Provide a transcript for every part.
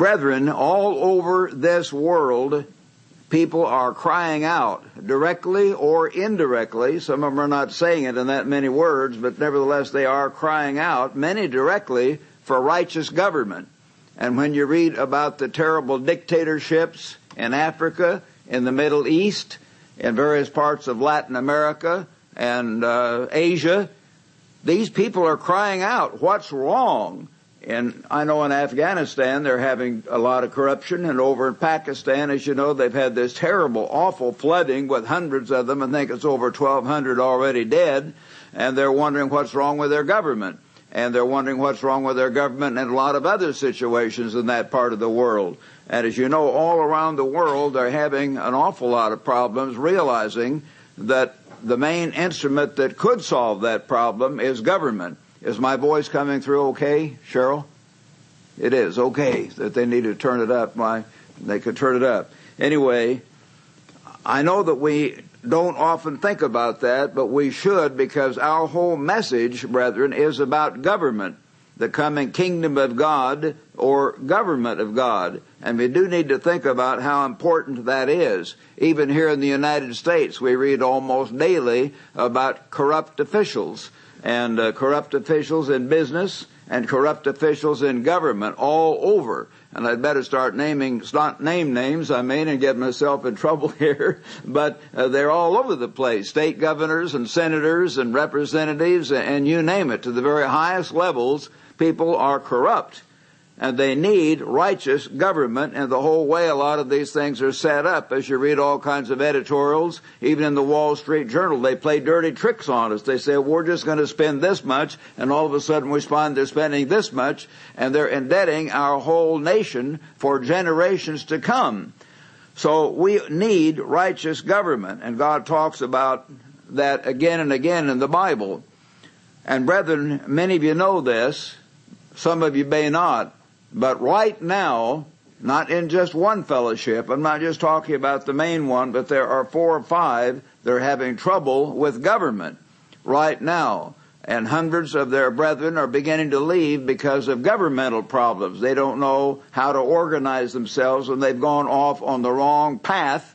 brethren, all over this world, people are crying out directly or indirectly. Some of them are not saying it in that many words, but nevertheless they are crying out, many directly, for righteous government. And when you read about the terrible dictatorships in Africa, in the Middle East, in various parts of Latin America and uh, Asia, these people are crying out, what's wrong? And I know in Afghanistan they're having a lot of corruption, and over in Pakistan, as you know, they've had this terrible, awful flooding with hundreds of them. I think it's over 1,200 already dead, and they're wondering what's wrong with their government. And they're wondering what's wrong with their government and a lot of other situations in that part of the world. And as you know, all around the world, they're having an awful lot of problems realizing that the main instrument that could solve that problem is government. Is my voice coming through okay, Cheryl? It is okay that they need to turn it up. My, they could turn it up. Anyway, I know that we don't often think about that, but we should because our whole message, brethren, is about government, the coming kingdom of God or government of God. And we do need to think about how important that is. Even here in the United States, we read almost daily about corrupt officials and uh, corrupt officials in business and corrupt officials in government all over. And I'd better start naming, not name names, I mean, and get myself in trouble here, but uh, they're all over the place. State governors and senators and representatives and you name it, to the very highest levels, people are corrupt and they need righteous government and the whole way a lot of these things are set up. As you read all kinds of editorials even in the wall street journal they play dirty tricks on us. They say we're just going to spend this much and all of a sudden we find they're spending this much and they're indebting our whole nation for generations to come. So we need righteous government and god talks about that again and again in the bible. And brethren many of you know this some of you may not but right now, not in just one fellowship, I'm not just talking about the main one, but there are four or five that are having trouble with government right now. And hundreds of their brethren are beginning to leave because of governmental problems. They don't know how to organize themselves and they've gone off on the wrong path,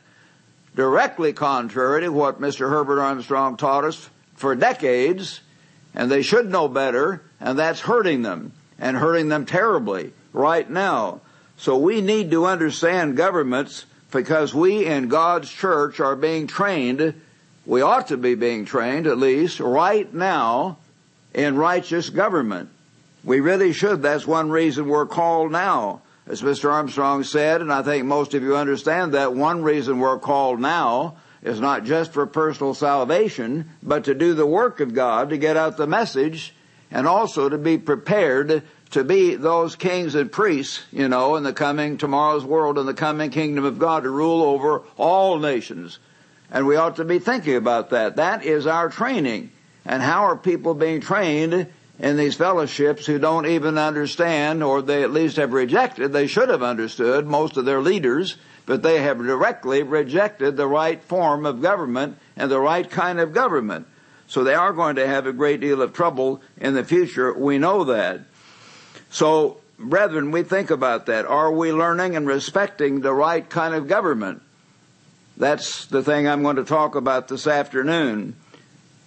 directly contrary to what Mr. Herbert Armstrong taught us for decades. And they should know better, and that's hurting them, and hurting them terribly right now. So we need to understand governments because we in God's church are being trained, we ought to be being trained at least, right now in righteous government. We really should. That's one reason we're called now. As Mr. Armstrong said, and I think most of you understand that, one reason we're called now is not just for personal salvation, but to do the work of God, to get out the message, and also to be prepared to be those kings and priests, you know, in the coming, tomorrow's world, in the coming kingdom of God to rule over all nations. And we ought to be thinking about that. That is our training. And how are people being trained in these fellowships who don't even understand, or they at least have rejected, they should have understood, most of their leaders, but they have directly rejected the right form of government and the right kind of government. So they are going to have a great deal of trouble in the future. We know that. So, brethren, we think about that. Are we learning and respecting the right kind of government? That's the thing I'm going to talk about this afternoon.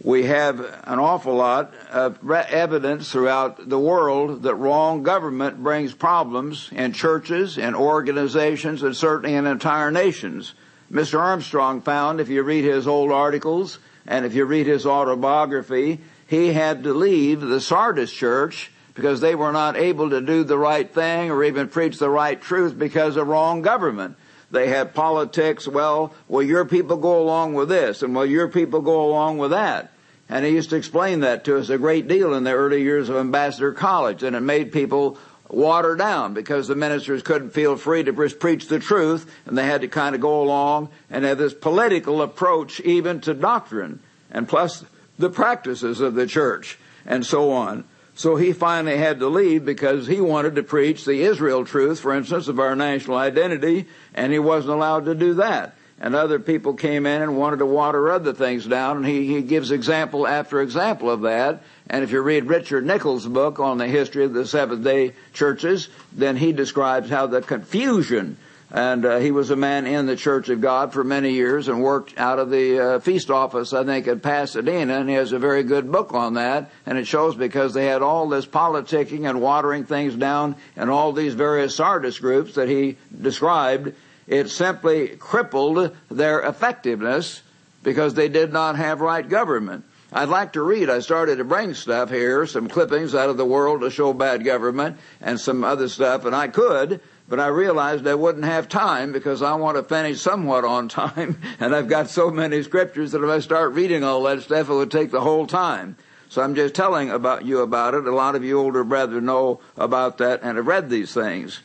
We have an awful lot of evidence throughout the world that wrong government brings problems in churches, in organizations, and certainly in entire nations. Mr. Armstrong found, if you read his old articles and if you read his autobiography, he had to leave the Sardis church because they were not able to do the right thing or even preach the right truth because of wrong government. They had politics, well, will your people go along with this and will your people go along with that? And he used to explain that to us a great deal in the early years of Ambassador College and it made people water down because the ministers couldn't feel free to preach the truth and they had to kind of go along and have this political approach even to doctrine and plus the practices of the church and so on. So he finally had to leave because he wanted to preach the Israel truth, for instance, of our national identity, and he wasn't allowed to do that. and other people came in and wanted to water other things down, and he, he gives example after example of that. And if you read Richard Nickels' book on the history of the Seventh day churches, then he describes how the confusion and uh, he was a man in the Church of God for many years and worked out of the uh, feast office, I think, at Pasadena, and he has a very good book on that. And it shows because they had all this politicking and watering things down and all these various Sardis groups that he described, it simply crippled their effectiveness because they did not have right government. I'd like to read, I started to bring stuff here, some clippings out of the world to show bad government and some other stuff, and I could, but I realized I wouldn't have time because I want to finish somewhat on time, and I've got so many scriptures that if I start reading all that stuff, it would take the whole time. So I'm just telling about you about it. A lot of you older brethren know about that and have read these things.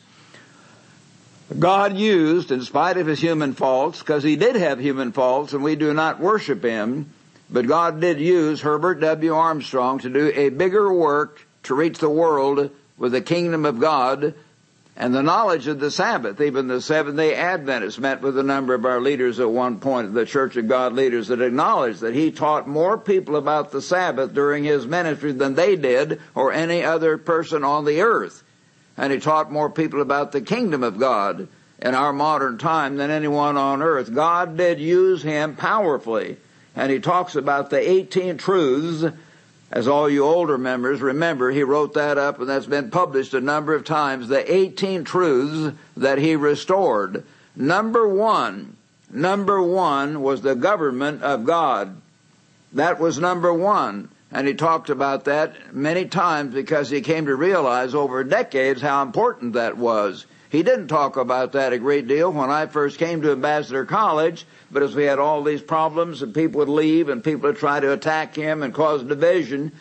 God used, in spite of his human faults, because he did have human faults and we do not worship him, but God did use Herbert W. Armstrong to do a bigger work to reach the world with the kingdom of God and the knowledge of the Sabbath. Even the Seventh day Adventists met with a number of our leaders at one point, the Church of God leaders that acknowledged that he taught more people about the Sabbath during his ministry than they did or any other person on the earth. And he taught more people about the kingdom of God in our modern time than anyone on earth. God did use him powerfully. And he talks about the 18 truths as all you older members remember, he wrote that up and that's been published a number of times. The 18 truths that he restored. Number one, number one was the government of God. That was number one. And he talked about that many times because he came to realize over decades how important that was. He didn't talk about that a great deal when I first came to Ambassador College. But as we had all these problems and people would leave and people would try to attack him and cause division,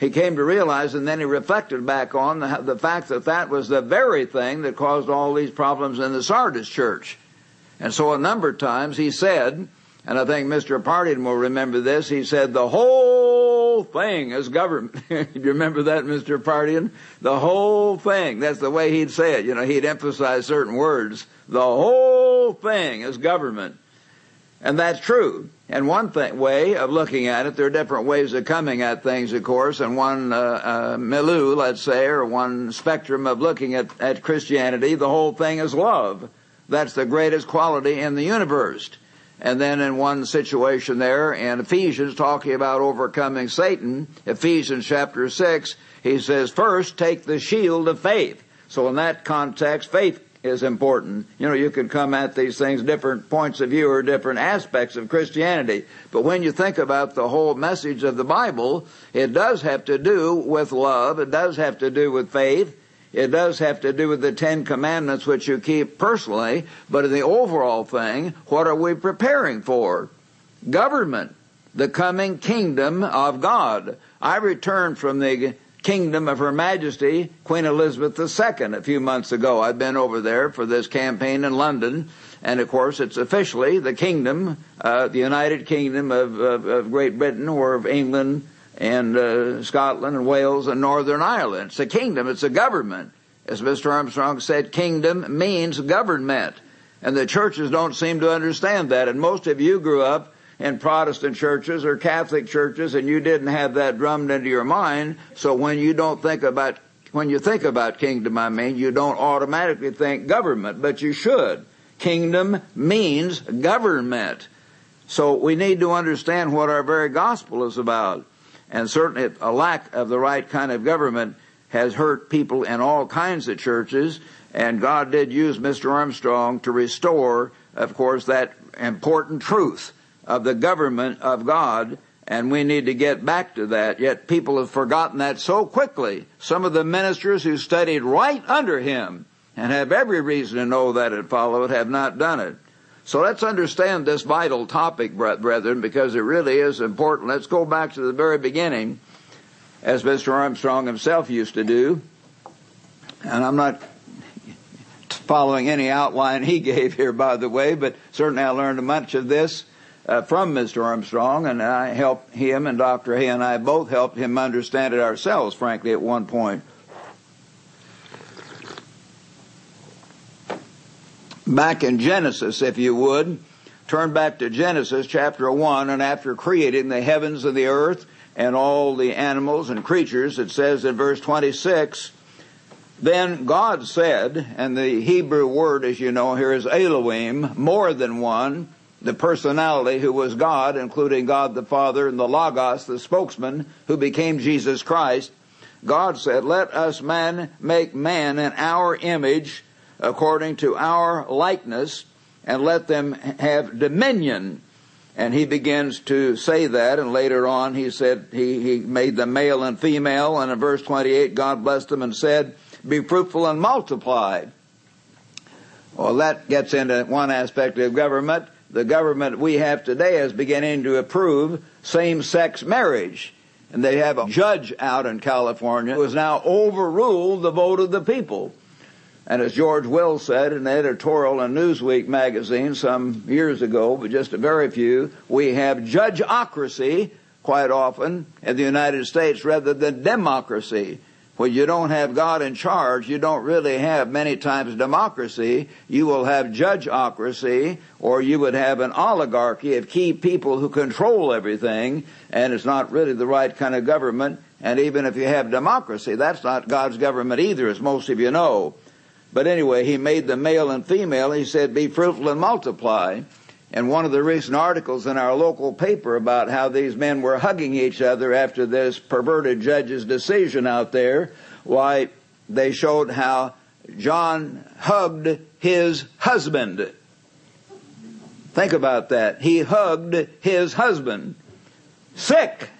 he came to realize and then he reflected back on the, the fact that that was the very thing that caused all these problems in the Sardis church. And so a number of times he said, and I think Mr. Partington will remember this, he said, the whole thing is government. Do you remember that, Mr. Partington? The whole thing. That's the way he'd say it. You know, he'd emphasize certain words. The whole thing is government. And that's true. And one way of looking at it, there are different ways of coming at things, of course, and one uh, uh, milieu, let's say, or one spectrum of looking at, at Christianity, the whole thing is love. That's the greatest quality in the universe. And then in one situation there in Ephesians talking about overcoming Satan, Ephesians chapter 6, he says, first take the shield of faith. So in that context, faith is important. You know, you can come at these things different points of view or different aspects of Christianity. But when you think about the whole message of the Bible, it does have to do with love. It does have to do with faith. It does have to do with the Ten Commandments, which you keep personally. But in the overall thing, what are we preparing for? Government. The coming kingdom of God. I returned from the kingdom of Her Majesty Queen Elizabeth II a few months ago. I've been over there for this campaign in London, and of course it's officially the kingdom, uh, the United Kingdom of, of, of, Great Britain or of England and uh, Scotland and Wales and Northern Ireland. It's a kingdom, it's a government. As Mr. Armstrong said, kingdom means government. And the churches don't seem to understand that. And most of you grew up in Protestant churches or Catholic churches and you didn't have that drummed into your mind. So when you don't think about, when you think about kingdom, I mean, you don't automatically think government, but you should. Kingdom means government. So we need to understand what our very gospel is about. And certainly a lack of the right kind of government has hurt people in all kinds of churches. And God did use Mr. Armstrong to restore, of course, that important truth of the government of God, and we need to get back to that. Yet people have forgotten that so quickly. Some of the ministers who studied right under him and have every reason to know that it have not done it. So let's understand this vital topic, brethren, because it really is important. Let's go back to the very beginning, as Mr. Armstrong himself used to do. And I'm not following any outline he gave here, by the way, but certainly I learned much of this uh, from Mr. Armstrong, and I helped him, and Dr. Hoeh and I both helped him understand it ourselves, frankly, at one point. Back in Genesis, if you would, turn back to Genesis chapter 1 and after creating the heavens and the earth and all the animals and creatures, it says in verse 26, then God said, and the Hebrew word, as you know, here is Elohim, more than one, the personality who was God, including God the Father and the Logos, the spokesman, who became Jesus Christ. God said, let us man make man in our image according to our likeness and let them have dominion. And he begins to say that, and later on he said he, he made them male and female, and in verse 28, God blessed them and said, be fruitful and multiply. Well, that gets into one aspect of government. The government we have today is beginning to approve same-sex marriage. And they have a judge out in California who has now overruled the vote of the people. And as George Will said in an editorial in Newsweek magazine some years ago, but just a very few, we have judgeocracy quite often in the United States rather than democracy. When you don't have God in charge, you don't really have many times democracy. You will have judgeocracy, or you would have an oligarchy of key people who control everything, and it's not really the right kind of government. And even if you have democracy, that's not God's government either, as most of you know. But anyway, he made them male and female. He said, be fruitful and multiply. And one of the recent articles in our local paper about how these men were hugging each other after this perverted judge's decision out there, why they showed how John hugged his husband. Think about that. He hugged his husband. Sick.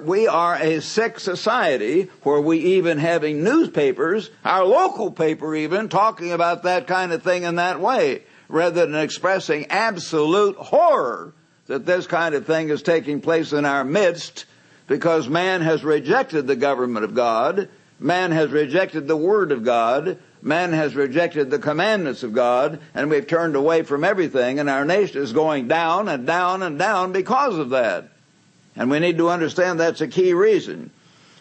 We are a sick society where we even having newspapers, our local paper even, talking about that kind of thing in that way rather than expressing absolute horror that this kind of thing is taking place in our midst because man has rejected the government of God, man has rejected the Word of God, man has rejected the commandments of God, and we've turned away from everything, and our nation is going down and down and down because of that. And we need to understand that's a key reason.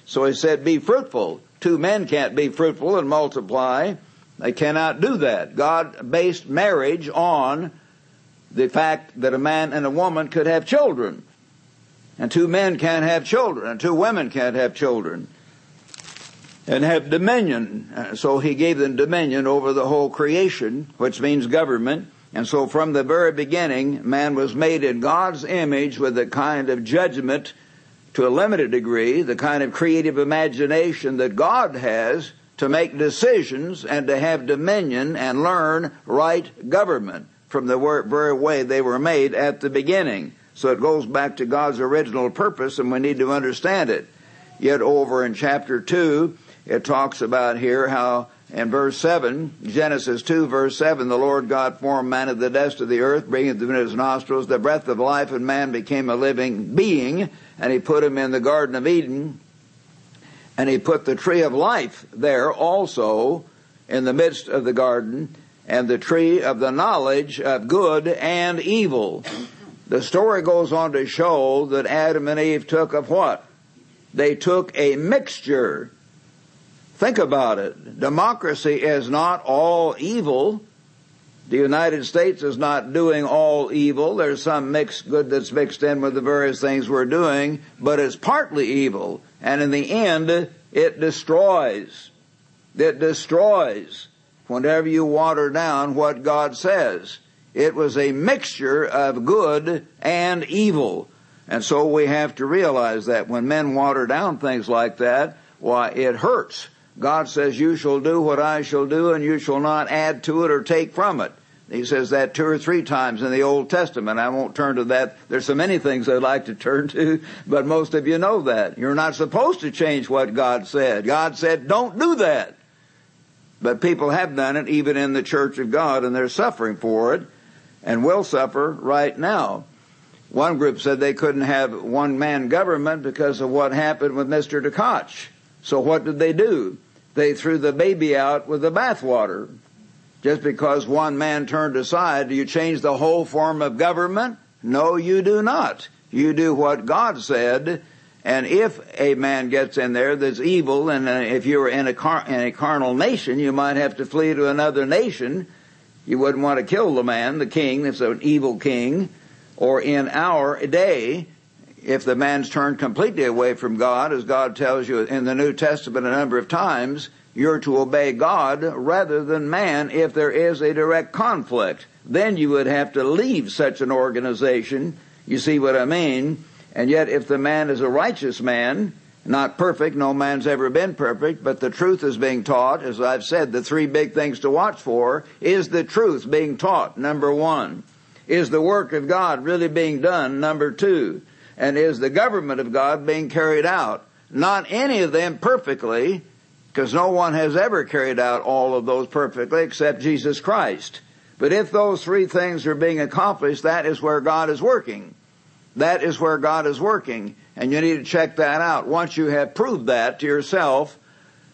So he said, be fruitful. Two men can't be fruitful and multiply. They cannot do that. God based marriage on the fact that a man and a woman could have children. And two men can't have children, and two women can't have children. And have dominion. Uh, so he gave them dominion over the whole creation, which means government. And so from the very beginning, man was made in God's image with a kind of judgment to a limited degree, the kind of creative imagination that God has to make decisions and to have dominion and learn right government from the very way they were made at the beginning. So it goes back to God's original purpose and we need to understand it. Yet over in chapter 2, it talks about here how in verse 7, Genesis 2 verse 7, the Lord God formed man of the dust of the earth, bringing into his nostrils the breath of life, and man became a living being, and he put him in the Garden of Eden and he put the tree of life there also in the midst of the garden and the tree of the knowledge of good and evil. The story goes on to show that Adam and Eve took of what? They took a mixture. Think about it. Democracy is not all evil. The United States is not doing all evil. There's some mixed good that's mixed in with the various things we're doing, but it's partly evil. And in the end, it destroys. It destroys whenever you water down what God says. It was a mixture of good and evil. And so we have to realize that when men water down things like that, why, it hurts. God says, you shall do what I shall do and you shall not add to it or take from it. He says that two or three times in the Old Testament. I won't turn to that. There's so many things I'd like to turn to, but most of you know that. You're not supposed to change what God said. God said, don't do that. But people have done it even in the church of God and they're suffering for it and will suffer right now. One group said they couldn't have one man government because of what happened with Mr. Tkach. So what did they do? They threw the baby out with the bathwater. Just because one man turned aside, do you change the whole form of government? No, you do not. You do what God said, and if a man gets in there that's evil, and uh, if you were in a, car- in a carnal nation, you might have to flee to another nation You wouldn't want to kill the man, the king, if that's an evil king. Or in our day, if the man's turned completely away from God, as God tells you in the New Testament a number of times, you're to obey God rather than man if there is a direct conflict. Then you would have to leave such an organization. You see what I mean? And yet if the man is a righteous man, not perfect, no man's ever been perfect, but the truth is being taught, as I've said, the three big things to watch for is the truth being taught, number one. Is the work of God really being done, number two? And is the government of God being carried out? Not any of them perfectly, because no one has ever carried out all of those perfectly except Jesus Christ. But if those three things are being accomplished, that is where God is working. That is where God is working. And you need to check that out. Once you have proved that to yourself,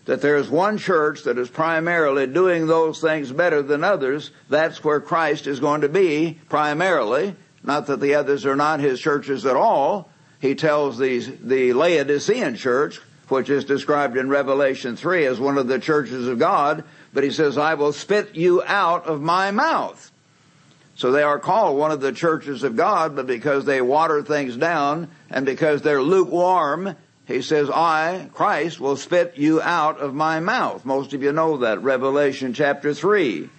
that there is one church that is primarily doing those things better than others, that's where Christ is going to be primarily. Not that the others are not his churches at all. He tells these, the Laodicean church, which is described in Revelation 3 as one of the churches of God, but he says, I will spit you out of my mouth. So they are called one of the churches of God, but because they water things down and because they're lukewarm, he says, I, Christ, will spit you out of my mouth. Most of you know that, Revelation chapter 3.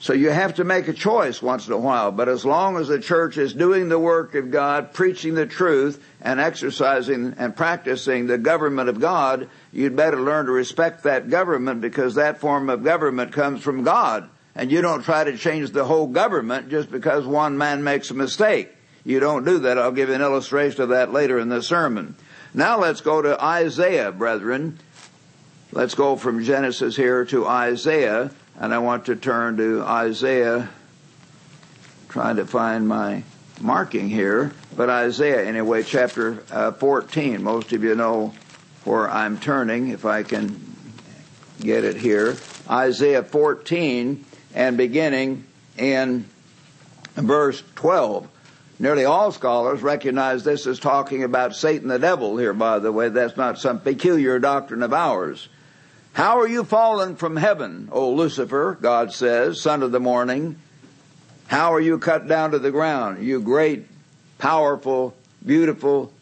So you have to make a choice once in a while, but as long as the church is doing the work of God, preaching the truth, and exercising and practicing the government of God, you'd better learn to respect that government because that form of government comes from God. And you don't try to change the whole government just because one man makes a mistake. You don't do that. I'll give you an illustration of that later in the sermon. Now let's go to Isaiah, brethren. Let's go from Genesis here to Isaiah and I want to turn to Isaiah, trying to find my marking here, but Isaiah anyway, chapter uh, 14. Most of you know where I'm turning, if I can get it here. Isaiah 14 and beginning in verse 12. Nearly all scholars recognize this as talking about Satan the devil here, by the way. That's not some peculiar doctrine of ours. How are you fallen from heaven, O Lucifer, God says, son of the morning? How are you cut down to the ground, you great, powerful, beautiful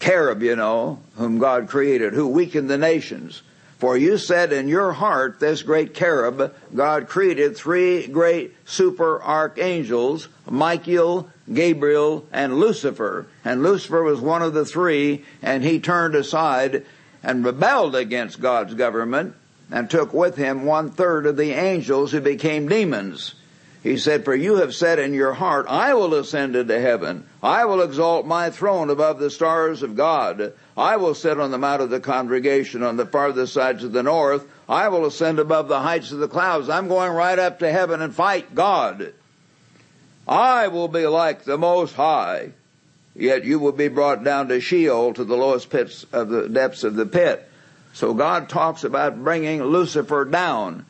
cherub, you know, whom God created, who weakened the nations? For you said in your heart, this great cherub, God created three great super archangels, Michael, Gabriel, and Lucifer. And Lucifer was one of the three, and he turned aside and rebelled against God's government and took with him one third of the angels who became demons. He said, For you have said in your heart, I will ascend into heaven. I will exalt my throne above the stars of God. I will sit on the mount of the congregation on the farthest sides of the north. I will ascend above the heights of the clouds. I'm going right up to heaven and fight God. I will be like the Most High yet you will be brought down to Sheol, to the lowest pits of the depths of the pit. So God talks about bringing Lucifer down.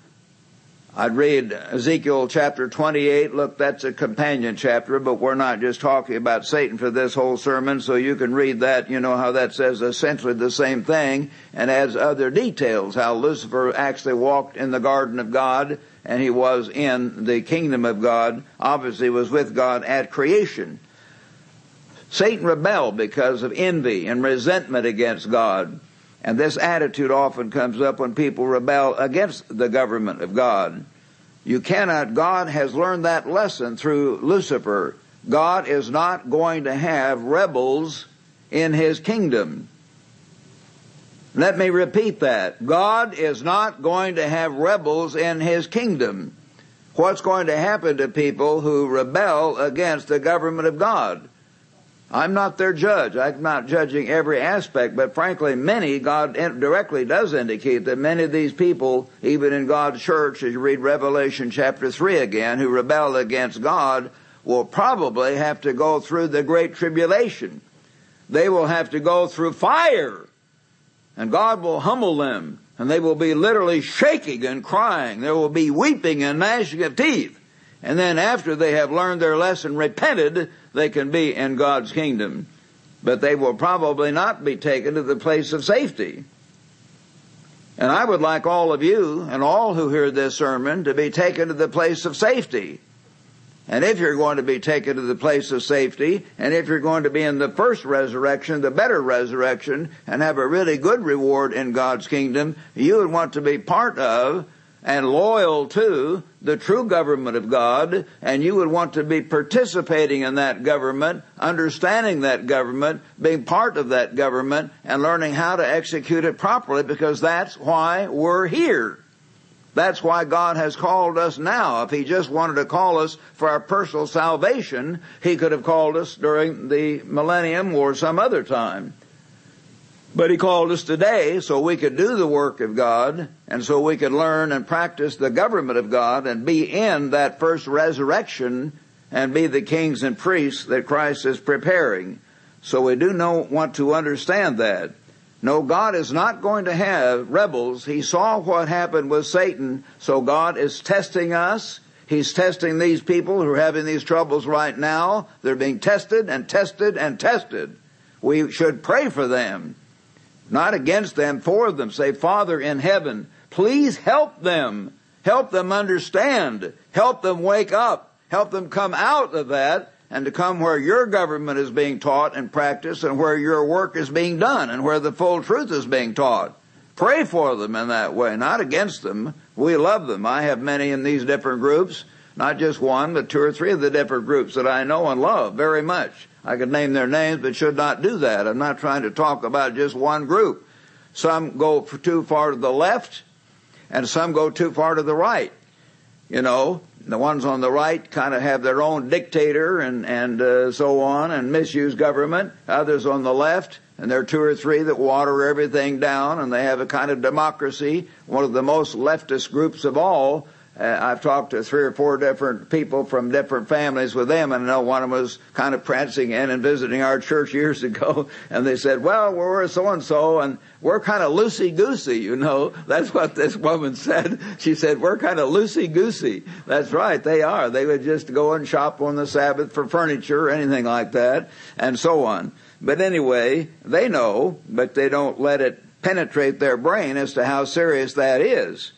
I'd read Ezekiel chapter 28. Look, that's a companion chapter, but we're not just talking about Satan for this whole sermon, so you can read that. You know how that says essentially the same thing and adds other details. How Lucifer actually walked in the garden of God and he was in the kingdom of God. Obviously was with God at creation. Satan rebelled because of envy and resentment against God. And this attitude often comes up when people rebel against the government of God. You cannot, God has learned that lesson through Lucifer. God is not going to have rebels in his kingdom. Let me repeat that. God is not going to have rebels in his kingdom. What's going to happen to people who rebel against the government of God? I'm not their judge. I'm not judging every aspect, but frankly, many, God directly does indicate that many of these people, even in God's church, as you read Revelation chapter 3 again, who rebel against God, will probably have to go through the great tribulation. They will have to go through fire. And God will humble them. And they will be literally shaking and crying. There will be weeping and gnashing of teeth. And then after they have learned their lesson, repented, they can be in God's kingdom. But they will probably not be taken to the place of safety. And I would like all of you and all who hear this sermon to be taken to the place of safety. And if you're going to be taken to the place of safety, and if you're going to be in the first resurrection, the better resurrection, and have a really good reward in God's kingdom, you would want to be part of and loyal to the true government of God, and you would want to be participating in that government, understanding that government, being part of that government, and learning how to execute it properly because that's why we're here. That's why God has called us now. If He just wanted to call us for our personal salvation, He could have called us during the millennium or some other time. But He called us today so we could do the work of God and so we could learn and practice the government of God and be in that first resurrection and be the kings and priests that Christ is preparing. So we do know, want to understand that. No, God is not going to have rebels. He saw what happened with Satan, so God is testing us. He's testing these people who are having these troubles right now. They're being tested and tested and tested. We should pray for them, not against them, for them. Say, Father in heaven, please help them. Help them understand. Help them wake up. Help them come out of that and to come where your government is being taught and practiced and where your work is being done and where the full truth is being taught. Pray for them in that way, not against them. We love them. I have many in these different groups, not just one, but two or three of the different groups that I know and love very much. I could name their names, but should not do that. I'm not trying to talk about just one group. Some go too far to the left, and some go too far to the right. You know, the ones on the right kind of have their own dictator and and uh, so on and misuse government. Others on the left, and there are two or three that water everything down, and they have a kind of democracy. One of the most leftist groups of all uh, I've talked to three or four different people from different families with them, and I know one of them was kind of prancing in and visiting our church years ago, and they said, "Well, we're so and so, and we're kind of loosey goosey, you know." That's what this woman said. She said, "We're kind of loosey goosey." That's right, they are. They would just go and shop on the Sabbath for furniture or anything like that, and so on. But anyway, they know, but they don't let it penetrate their brain as to how serious that is.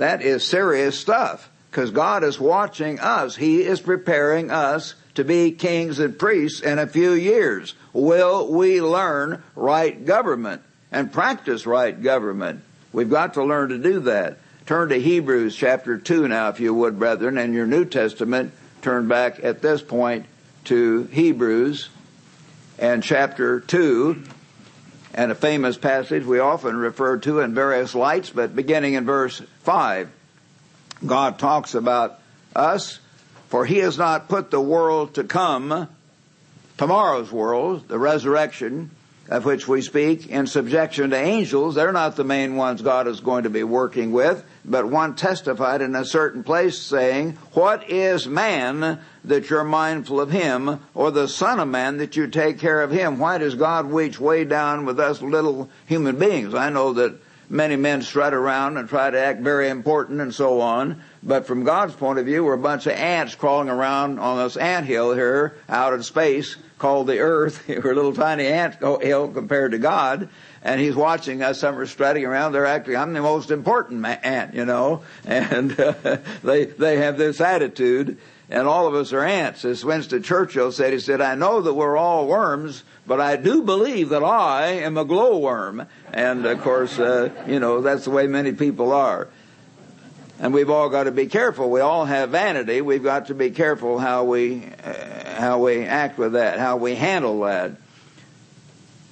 That is serious stuff because God is watching us. He is preparing us to be kings and priests in a few years. Will we learn right government and practice right government? We've got to learn to do that. Turn to Hebrews chapter 2 now, if you would, brethren, in your New Testament. Turn back at this point to Hebrews and chapter 2 and a famous passage we often refer to in various lights, but beginning in verse 5, God talks about us, for he has not put the world to come, tomorrow's world, the resurrection, of which we speak, in subjection to angels. They're not the main ones God is going to be working with, but one testified in a certain place saying, What is man that you're mindful of him, or the Son of Man that you take care of him? Why does God reach way down with us little human beings? I know that many men strut around and try to act very important and so on, but from God's point of view, we're a bunch of ants crawling around on this ant hill here out in space called the earth. We're a little tiny ant hill compared to God. And he's watching us. Some are strutting around. They're acting, I'm the most important ant, you know. And uh, they, they have this attitude. And all of us are ants. As Winston Churchill said, he said, I know that we're all worms, but I do believe that I am a glowworm. And of course, uh, you know, that's the way many people are. And we've all got to be careful. We all have vanity. We've got to be careful how we uh, how we act with that, how we handle that.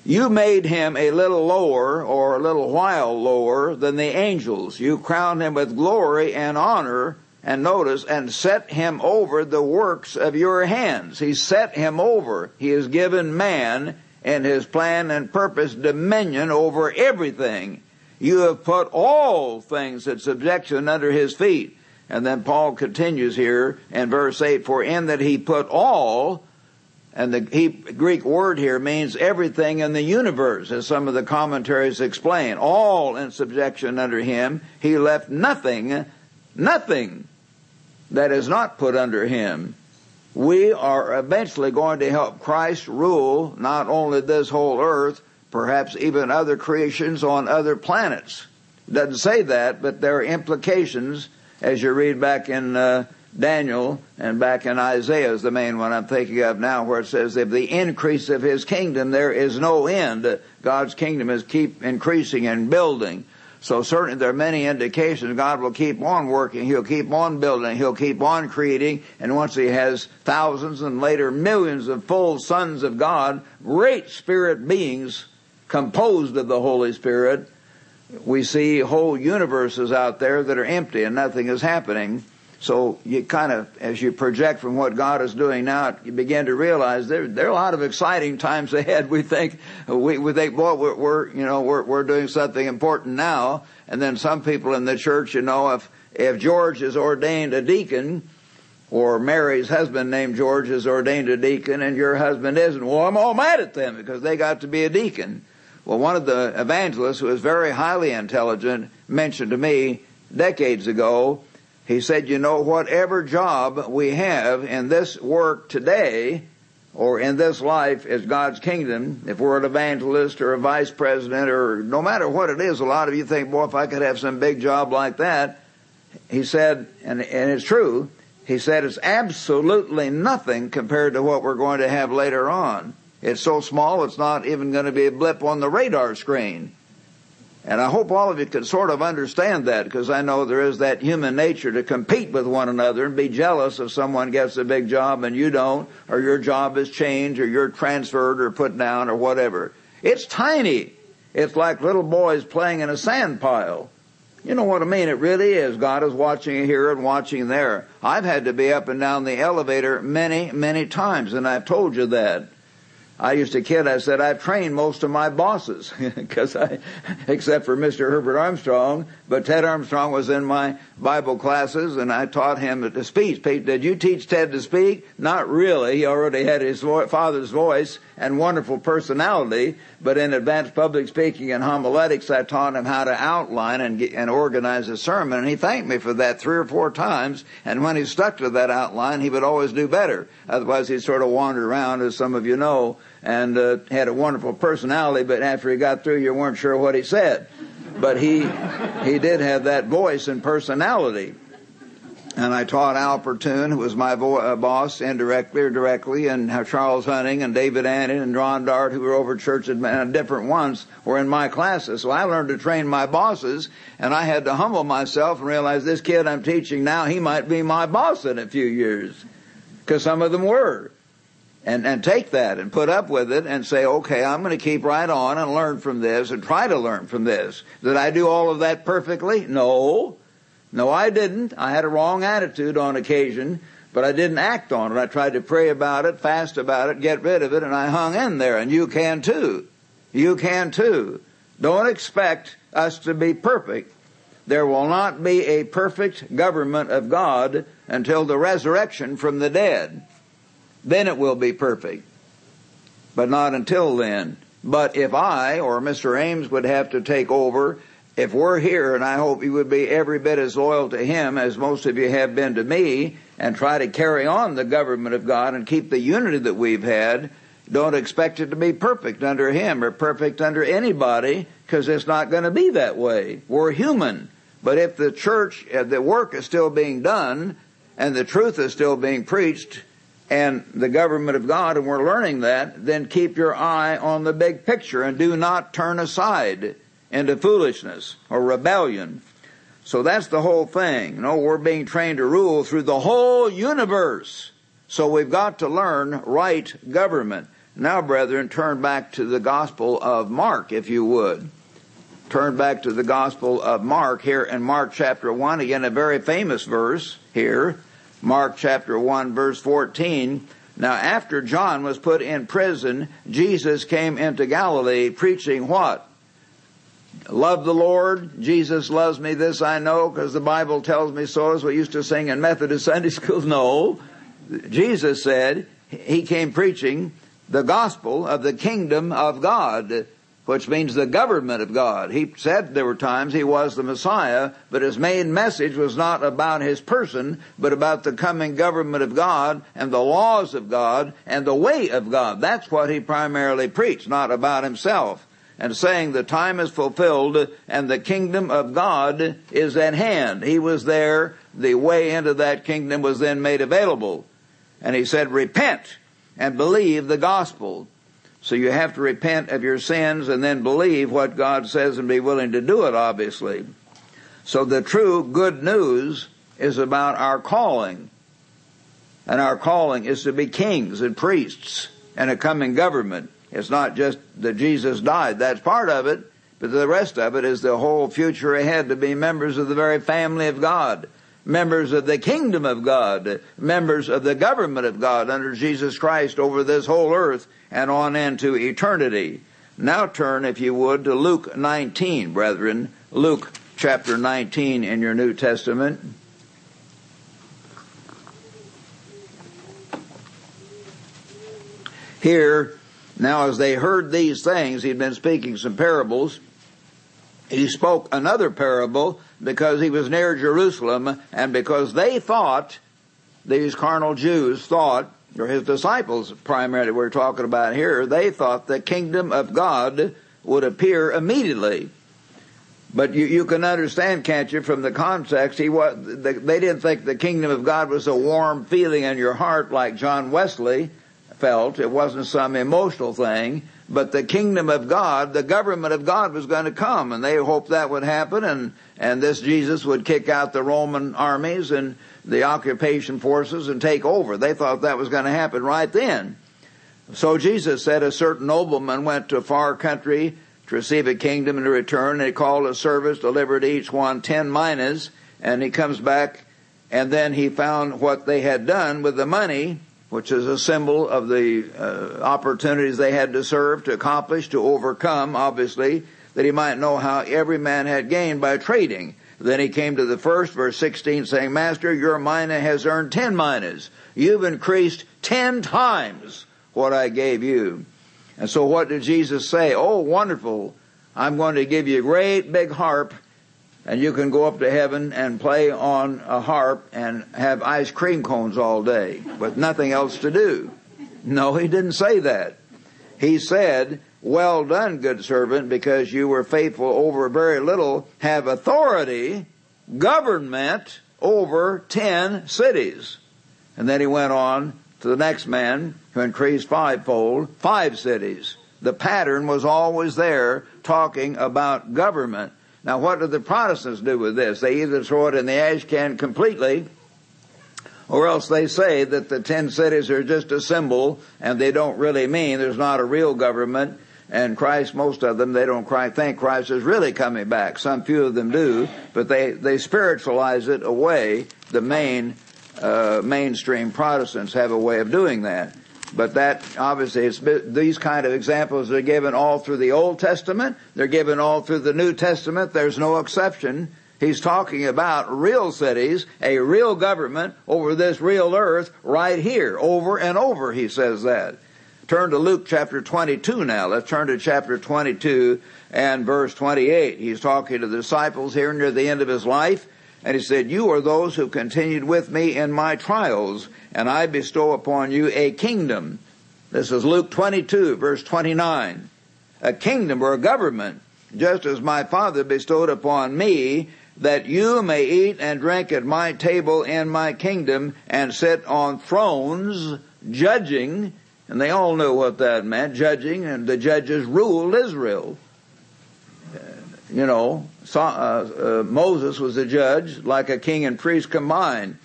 You made him a little lower or a little while lower than the angels. You crowned him with glory and honor and notice and set him over the works of your hands. He set him over. He has given man in his plan and purpose dominion over everything you have put all things in subjection under his feet. And then Paul continues here in verse 8, for in that he put all, and the Greek word here means everything in the universe, as some of the commentaries explain, all in subjection under him. He left nothing, nothing that is not put under him. We are eventually going to help Christ rule not only this whole earth, perhaps even other creations on other planets. Doesn't say that, but there are implications as you read back in uh, Daniel and back in Isaiah is the main one I'm thinking of now where it says if the increase of his kingdom there is no end. God's kingdom is keep increasing and building. So certainly there are many indications God will keep on working. He'll keep on building. He'll keep on creating. And once He has thousands and later millions of full sons of God, great spirit beings composed of the Holy Spirit, we see whole universes out there that are empty and nothing is happening. So you kind of, as you project from what God is doing now, you begin to realize there, there are a lot of exciting times ahead. We think, we, we think, boy, we're, we're, you know, we're, we're doing something important now. And then some people in the church, you know, if, if George is ordained a deacon, or Mary's husband named George is ordained a deacon and your husband isn't, well, I'm all mad at them because they got to be a deacon. Well, one of the evangelists who is very highly intelligent mentioned to me decades ago, he said, you know, whatever job we have in this work today, or in this life is God's kingdom, if we're an evangelist or a vice president or no matter what it is, a lot of you think, boy, if I could have some big job like that, he said, and, and it's true, he said it's absolutely nothing compared to what we're going to have later on. It's so small it's not even going to be a blip on the radar screen. And I hope all of you can sort of understand that because I know there is that human nature to compete with one another and be jealous if someone gets a big job and you don't, or your job is changed, or you're transferred or put down or whatever. It's tiny. It's like little boys playing in a sand pile. You know what I mean? It really is. God is watching here and watching there. I've had to be up and down the elevator many, many times, and I've told you that. I used to kid, I said, I've trained most of my bosses, because I, except for Mr. Herbert Armstrong, but Ted Armstrong was in my Bible classes and I taught him to speak. Did you teach Ted to speak? Not really. He already had his father's voice and wonderful personality, but in advanced public speaking and homiletics, I taught him how to outline and, get, and organize a sermon, and he thanked me for that three or four times, and when he stuck to that outline, he would always do better. Otherwise, he'd sort of wander around, as some of you know, and uh, had a wonderful personality, but after he got through, you weren't sure what he said. But he, he did have that voice and personality and I taught Al Portune, who was my vo- uh, boss indirectly or directly, and Charles Hunting and David Annan and Ron Dart, who were over church at uh, different ones, were in my classes. So I learned to train my bosses, and I had to humble myself and realize this kid I'm teaching now, he might be my boss in a few years, because some of them were. And, and take that and put up with it and say, okay, I'm going to keep right on and learn from this and try to learn from this. Did I do all of that perfectly? No. No, I didn't. I had a wrong attitude on occasion, but I didn't act on it. I tried to pray about it, fast about it, get rid of it, and I hung in there, and you can too. You can too. Don't expect us to be perfect. There will not be a perfect government of God until the resurrection from the dead. Then it will be perfect. But not until then. But if I or Mr. Ames would have to take over if we're here, and I hope you would be every bit as loyal to Him as most of you have been to me, and try to carry on the government of God and keep the unity that we've had, don't expect it to be perfect under Him or perfect under anybody, because it's not going to be that way. We're human. But if the church, uh, the work is still being done, and the truth is still being preached, and the government of God, and we're learning that, then keep your eye on the big picture and do not turn aside into foolishness or rebellion. So that's the whole thing. You know, we're being trained to rule through the whole universe. So we've got to learn right government. Now, brethren, turn back to the Gospel of Mark, if you would. Turn back to the Gospel of Mark here in Mark chapter 1. Again, a very famous verse here. Mark chapter 1 verse 14. Now, after John was put in prison, Jesus came into Galilee preaching what? love the Lord. Jesus loves me. This I know because the Bible tells me so, as we used to sing in Methodist Sunday schools. No. Jesus said he came preaching the gospel of the kingdom of God, which means the government of God. He said there were times he was the Messiah, but his main message was not about his person, but about the coming government of God and the laws of God and the way of God. That's what he primarily preached, not about himself. and saying the time is fulfilled and the kingdom of God is at hand. He was there. The way into that kingdom was then made available. And he said, repent and believe the gospel. So you have to repent of your sins and then believe what God says and be willing to do it, obviously. So the true good news is about our calling. And our calling is to be kings and priests and a coming government. It's not just that Jesus died. That's part of it. But the rest of it is the whole future ahead to be members of the very family of God, members of the kingdom of God, members of the government of God under Jesus Christ over this whole earth and on into eternity. Now turn, if you would, to Luke 19, brethren. Luke chapter 19 in your New Testament. Here, now as they heard these things, he'd been speaking some parables. He spoke another parable because he was near Jerusalem and because they thought, these carnal Jews thought, or his disciples primarily we're talking about here, they thought the kingdom of God would appear immediately. But you, you can understand, can't you, from the context, he was, they didn't think the kingdom of God was a warm feeling in your heart like John Wesley felt. It wasn't some emotional thing, but the kingdom of God, the government of God was going to come, and they hoped that would happen, and, and this Jesus would kick out the Roman armies and the occupation forces and take over. They thought that was going to happen right then. So Jesus said a certain nobleman went to a far country to receive a kingdom to return, and he called a servant, delivered each one ten minas, and he comes back, and then he found what they had done with the money, which is a symbol of the uh, opportunities they had to serve, to accomplish, to overcome, obviously, that he might know how every man had gained by trading. Then he came to the first, verse 16, saying, Master, your mina has earned ten minas. You've increased ten times what I gave you. And so what did Jesus say? Oh, wonderful. I'm going to give you a great big harp and you can go up to heaven and play on a harp and have ice cream cones all day with nothing else to do. No, he didn't say that. He said, well done, good servant, because you were faithful over very little, have authority, government over ten cities. And then he went on to the next man who increased fivefold, five cities. The pattern was always there talking about government. Now, what do the Protestants do with this? They either throw it in the ash can completely, or else they say that the ten cities are just a symbol and they don't really mean there's not a real government. And Christ, most of them, they don't think Christ is really coming back. Some few of them do, but they, they spiritualize it away. The main, uh, mainstream Protestants have a way of doing that. But that obviously it's these kind of examples are given all through the Old Testament. They're given all through the New Testament. There's no exception. He's talking about real cities, a real government over this real earth right here, over and over. He says that. Turn to Luke chapter 22 now. Let's turn to chapter 22 and verse 28. He's talking to the disciples here near the end of his life. And he said, You are those who continued with me in my trials, and I bestow upon you a kingdom. This is Luke 22, verse 29. A kingdom or a government, just as my Father bestowed upon me, that you may eat and drink at my table in my kingdom and sit on thrones judging. And they all knew what that meant, judging, and the judges ruled Israel. You know, uh, uh, Uh, uh, Moses was a judge, like a king and priest combined.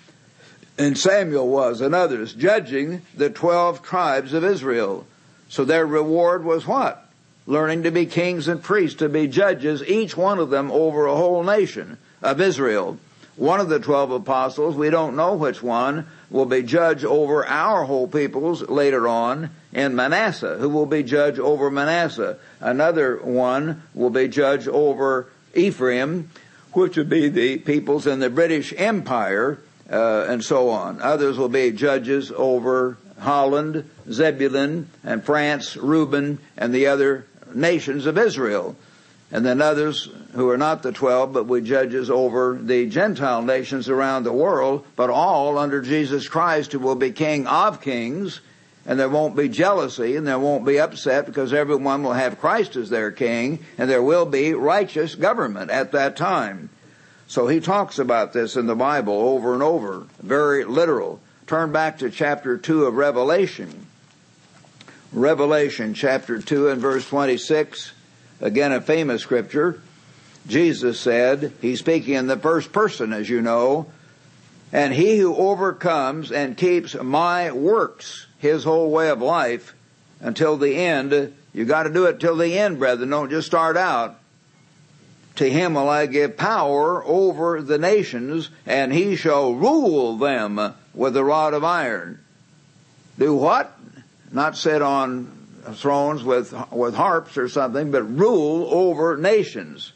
And Samuel was, and others, judging the twelve tribes of Israel. So their reward was what? Learning to be kings and priests, to be judges, each one of them over a whole nation of Israel. One of the twelve apostles, we don't know which one, will be judge over our whole peoples later on in Manasseh, who will be judge over Manasseh. Another one will be judge over Ephraim, which would be the peoples in the British Empire, uh, and so on. Others will be judges over Holland, Zebulun, and France, Reuben, and the other nations of Israel. And then others who are not the twelve, but we judges over the Gentile nations around the world, but all under Jesus Christ, who will be King of kings and there won't be jealousy and there won't be upset because everyone will have Christ as their king and there will be righteous government at that time. So he talks about this in the Bible over and over, very literal. Turn back to chapter 2 of Revelation. Revelation chapter 2 and verse 26, again a famous scripture. Jesus said, he's speaking in the first person as you know, and he who overcomes and keeps my works, his whole way of life, until the end, you gotta do it till the end, brethren. Don't just start out. To him will I give power over the nations, and he shall rule them with a rod of iron. Do what? Not sit on thrones with, with harps or something, but rule over nations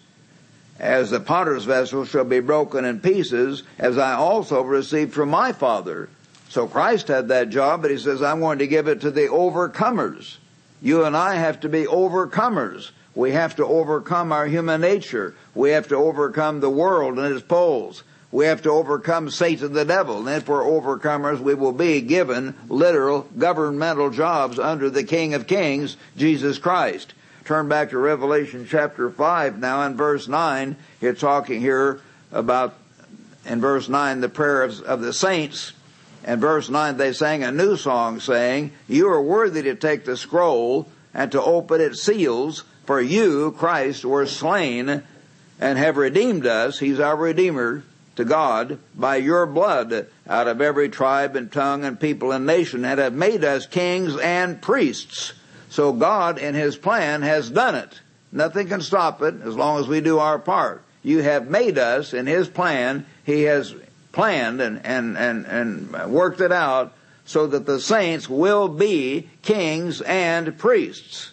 as the potter's vessel shall be broken in pieces, as I also received from my Father. So Christ had that job, but he says, I'm going to give it to the overcomers. You and I have to be overcomers. We have to overcome our human nature. We have to overcome the world and its poles. We have to overcome Satan the devil. And if we're overcomers, we will be given literal governmental jobs under the King of Kings, Jesus Christ turn back to Revelation chapter 5 now in verse 9. It's talking here about, in verse 9, the prayers of the saints. In verse 9, they sang a new song saying, You are worthy to take the scroll and to open its seals, for you, Christ, were slain and have redeemed us. He's our Redeemer to God by your blood out of every tribe and tongue and people and nation and have made us kings and priests so God in His plan has done it. Nothing can stop it as long as we do our part. You have made us in His plan. He has planned and, and, and, and worked it out so that the saints will be kings and priests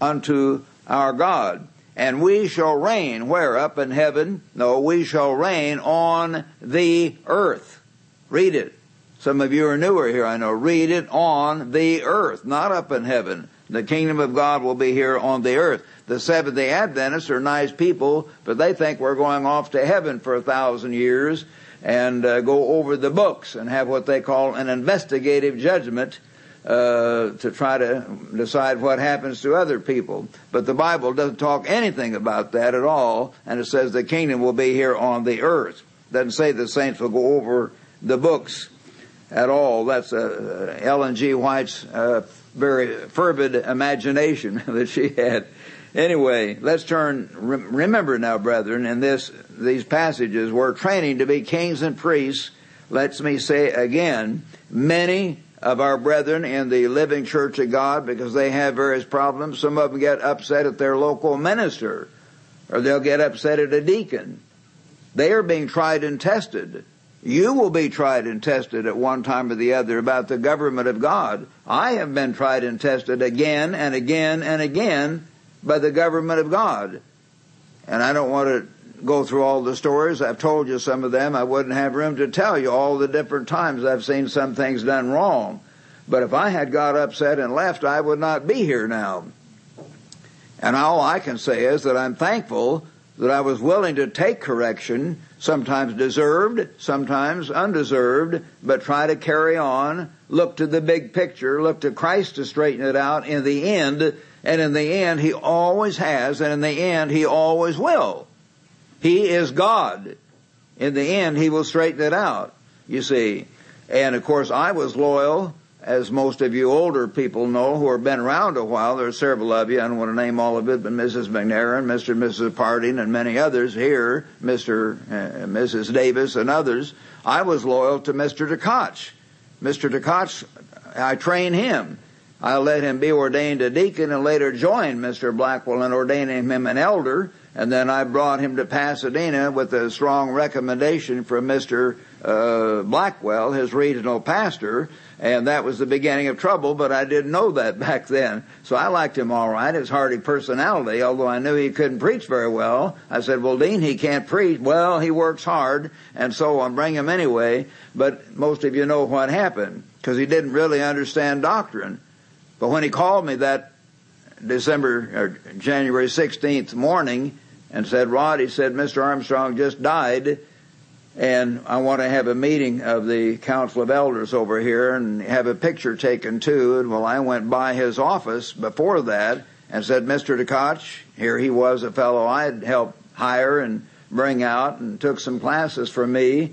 unto our God. And we shall reign where? Up in heaven? No, we shall reign on the earth. Read it. Some of you are newer here, I know. Read it on the earth, not up in heaven. The kingdom of God will be here on the earth. The Seventh day Adventists are nice people, but they think we're going off to heaven for a thousand years and uh, go over the books and have what they call an investigative judgment uh, to try to decide what happens to other people. But the Bible doesn't talk anything about that at all, and it says the kingdom will be here on the earth. It doesn't say the saints will go over the books at all. That's uh, Ellen G. White's uh, very fervid imagination that she had. Anyway, let's turn. Remember now, brethren, in this these passages, we're training to be kings and priests. Let me say again, many of our brethren in the living church of God, because they have various problems, some of them get upset at their local minister, or they'll get upset at a deacon. They are being tried and tested. You will be tried and tested at one time or the other about the government of God. I have been tried and tested again and again and again by the government of God. And I don't want to go through all the stories. I've told you some of them. I wouldn't have room to tell you all the different times I've seen some things done wrong. But if I had got upset and left, I would not be here now. And all I can say is that I'm thankful that I was willing to take correction sometimes deserved, sometimes undeserved, but try to carry on, look to the big picture, look to Christ to straighten it out in the end, and in the end He always has, and in the end He always will. He is God. In the end He will straighten it out, you see. And of course I was loyal as most of you older people know who have been around a while, there are several of you, I don't want to name all of it, but Mrs. McNair and Mr. and Mrs. Parting and many others here, Mr. and Mrs. Davis and others, I was loyal to Mr. Tkach. Mr. Tkach, I trained him. I let him be ordained a deacon and later joined Mr. Blackwell in ordaining him an elder. And then I brought him to Pasadena with a strong recommendation from Mr. Uh, Blackwell, his regional pastor, and that was the beginning of trouble, but I didn't know that back then. So I liked him all right, his hearty personality, although I knew he couldn't preach very well. I said, well, Dean, he can't preach. Well, he works hard, and so on. Bring him anyway. But most of you know what happened, because he didn't really understand doctrine. But when he called me that December or January 16th morning and said, Rod, he said, Mr. Armstrong just died and I want to have a meeting of the Council of Elders over here and have a picture taken too. And well, I went by his office before that and said, Mr. Tkach, here he was, a fellow I had helped hire and bring out and took some classes for me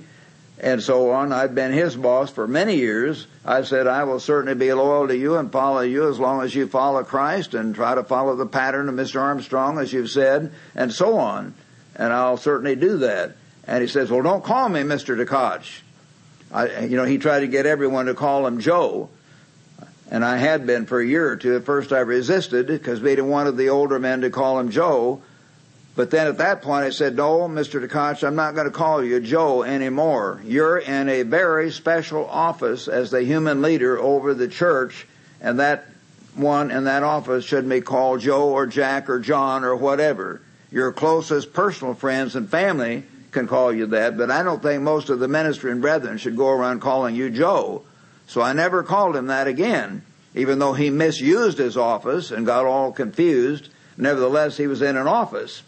and so on. I'd been his boss for many years. I said, I will certainly be loyal to you and follow you as long as you follow Christ and try to follow the pattern of Mr. Armstrong, as you've said, and so on. And I'll certainly do that. And he says, well, don't call me Mr. Tkach. I, you know, he tried to get everyone to call him Joe. And I had been for a year or two. At first I resisted because we didn't wanted the older men to call him Joe. But then at that point I said, no, Mr. Tkach, I'm not going to call you Joe anymore. You're in a very special office as the human leader over the church, and that one in that office should be called Joe or Jack or John or whatever. Your closest personal friends and family can call you that, but I don't think most of the ministry and brethren should go around calling you Joe. So I never called him that again, even though he misused his office and got all confused. Nevertheless, he was in an office.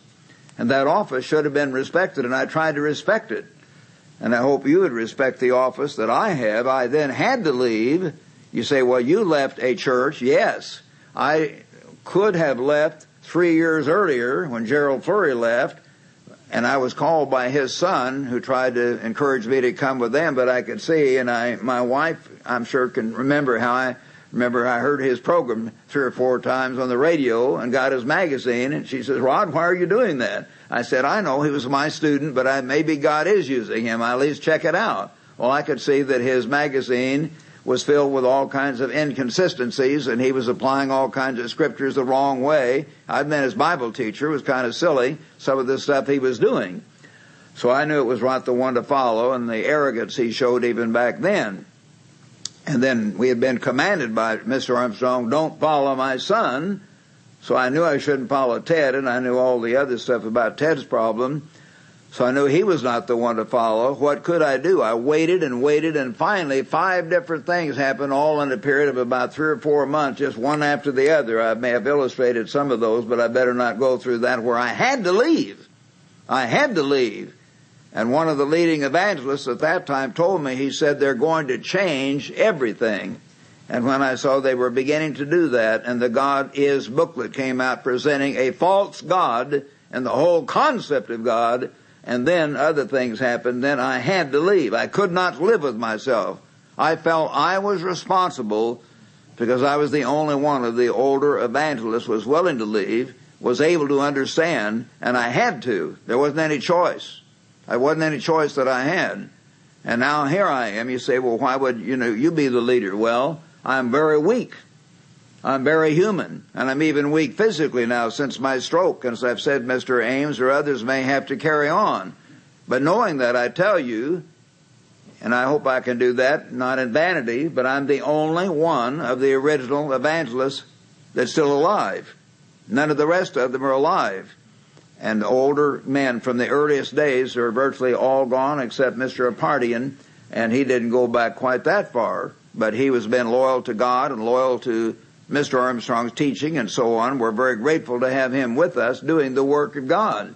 And that office should have been respected, and I tried to respect it. And I hope you would respect the office that I have. I then had to leave. You say, well, you left a church. Yes. I could have left three years earlier when Gerald Flurry left, and I was called by his son who tried to encourage me to come with them, but I could see, and I, my wife, I'm sure can remember how I remember I heard his program three or four times on the radio and got his magazine, and she says, Rod, why are you doing that? I said, I know he was my student, but I, maybe God is using him. I at least check it out. Well, I could see that his magazine was filled with all kinds of inconsistencies and he was applying all kinds of scriptures the wrong way. I'd been his Bible teacher. Was kind of silly, some of the stuff he was doing. So I knew it was not the one to follow and the arrogance he showed even back then. And then we had been commanded by Mr. Armstrong, don't follow my son. So I knew I shouldn't follow Ted and I knew all the other stuff about Ted's problem. So I knew he was not the one to follow. What could I do? I waited and waited and finally five different things happened all in a period of about three or four months, just one after the other. I may have illustrated some of those, but I better not go through that where I had to leave. I had to leave. And one of the leading evangelists at that time told me, he said, they're going to change everything. And when I saw they were beginning to do that, and the God is booklet came out presenting a false God and the whole concept of God, and then other things happened, then I had to leave. I could not live with myself. I felt I was responsible because I was the only one of the older evangelists was willing to leave, was able to understand, and I had to. There wasn't any choice. There wasn't any choice that I had. And now here I am. You say, well, why would, you know, you be the leader? Well, I'm very weak. I'm very human, and I'm even weak physically now since my stroke. As I've said, Mr. Ames or others may have to carry on. But knowing that, I tell you, and I hope I can do that, not in vanity, but I'm the only one of the original evangelists that's still alive. None of the rest of them are alive. And the older men from the earliest days are virtually all gone except Mr. Apartian, and he didn't go back quite that far, but he was been loyal to God and loyal to Mr. Armstrong's teaching and so on. We're very grateful to have him with us doing the work of God.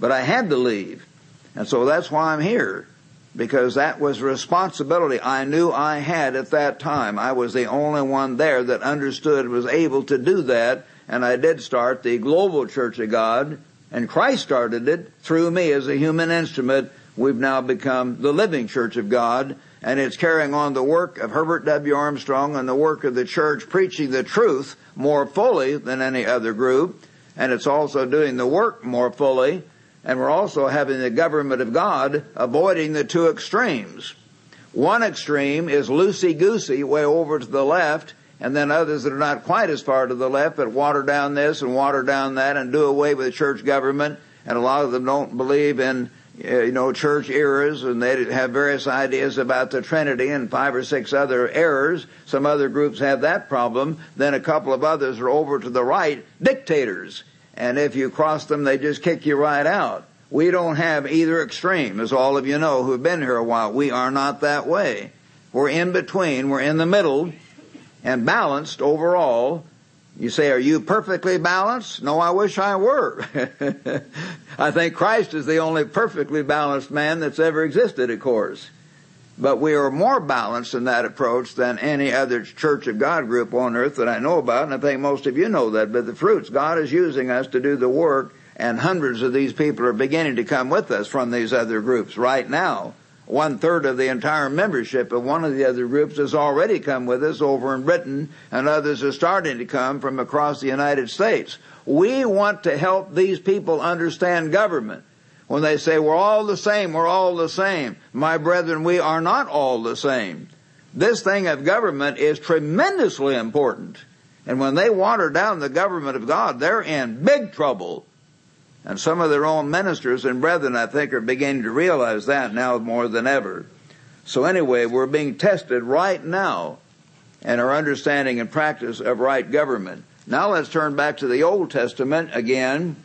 But I had to leave. And so that's why I'm here. Because that was responsibility I knew I had at that time. I was the only one there that understood, was able to do that. And I did start the global church of God. And Christ started it through me as a human instrument. We've now become the living church of God and it's carrying on the work of Herbert W. Armstrong and the work of the church preaching the truth more fully than any other group, and it's also doing the work more fully, and we're also having the government of God avoiding the two extremes. One extreme is loosey-goosey way over to the left, and then others that are not quite as far to the left, but water down this and water down that and do away with church government, and a lot of them don't believe in Uh, you know, church errors, and they have various ideas about the Trinity and five or six other errors. Some other groups have that problem. Then a couple of others are over to the right, dictators. And if you cross them, they just kick you right out. We don't have either extreme, as all of you know who've been here a while. We are not that way. We're in between. We're in the middle and balanced overall. You say, are you perfectly balanced? No, I wish I were. I think Christ is the only perfectly balanced man that's ever existed, of course. But we are more balanced in that approach than any other Church of God group on earth that I know about, and I think most of you know that. But the fruits, God is using us to do the work, and hundreds of these people are beginning to come with us from these other groups right now. One third of the entire membership of one of the other groups has already come with us over in Britain, and others are starting to come from across the United States. We want to help these people understand government when they say we're all the same, we're all the same. My brethren, we are not all the same. This thing of government is tremendously important. And when they water down the government of God, they're in big trouble. And some of their own ministers and brethren, I think, are beginning to realize that now more than ever. So anyway, we're being tested right now in our understanding and practice of right government. Now let's turn back to the Old Testament again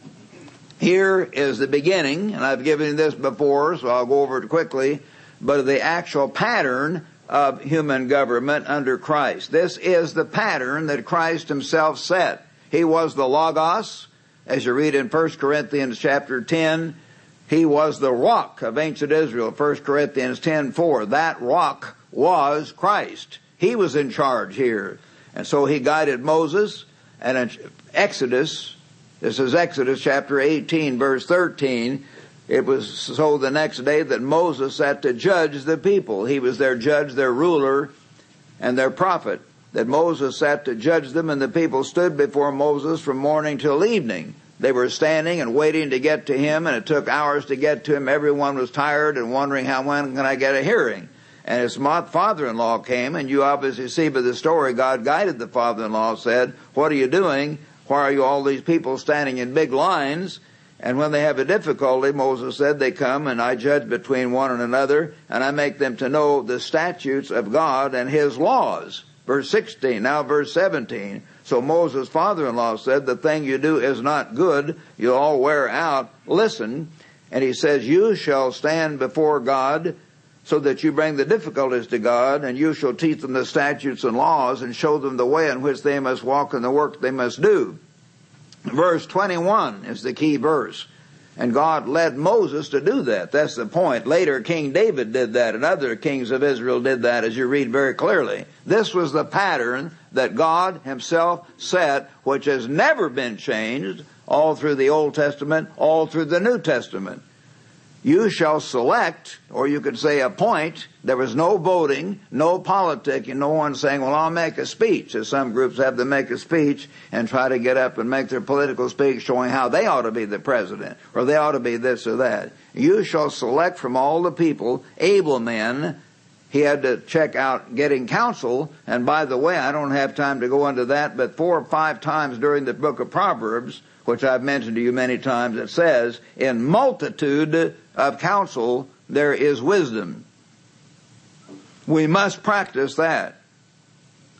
here is the beginning, and I've given you this before, so I'll go over it quickly, but the actual pattern of human government under Christ. This is the pattern that Christ himself set. He was the Logos, as you read in 1 Corinthians chapter 10. He was the rock of ancient Israel, 1 Corinthians 10 4. That rock was Christ. He was in charge here. And so he guided Moses, and Exodus this is Exodus chapter 18 verse 13. It was so the next day that Moses sat to judge the people. He was their judge, their ruler, and their prophet. That Moses sat to judge them and the people stood before Moses from morning till evening. They were standing and waiting to get to him and it took hours to get to him. Everyone was tired and wondering how when can I get a hearing? And his father-in-law came and you obviously see by the story God guided the father-in-law said, what are you doing? Why are you all these people standing in big lines? And when they have a difficulty, Moses said, they come and I judge between one and another and I make them to know the statutes of God and his laws. Verse 16, now verse 17. So Moses' father-in-law said, the thing you do is not good. You'll all wear out. Listen. And he says, you shall stand before God so that you bring the difficulties to God and you shall teach them the statutes and laws and show them the way in which they must walk and the work they must do. Verse 21 is the key verse. And God led Moses to do that. That's the point. Later, King David did that, and other kings of Israel did that, as you read very clearly. This was the pattern that God Himself set, which has never been changed all through the Old Testament, all through the New Testament you shall select, or you could say appoint. There was no voting, no politicking, no one saying, well, I'll make a speech, as some groups have to make a speech and try to get up and make their political speech showing how they ought to be the president, or they ought to be this or that. You shall select from all the people able men. He had to check out getting counsel, and by the way, I don't have time to go into that, but four or five times during the book of Proverbs, which I've mentioned to you many times, it says, in multitude of counsel there is wisdom. We must practice that.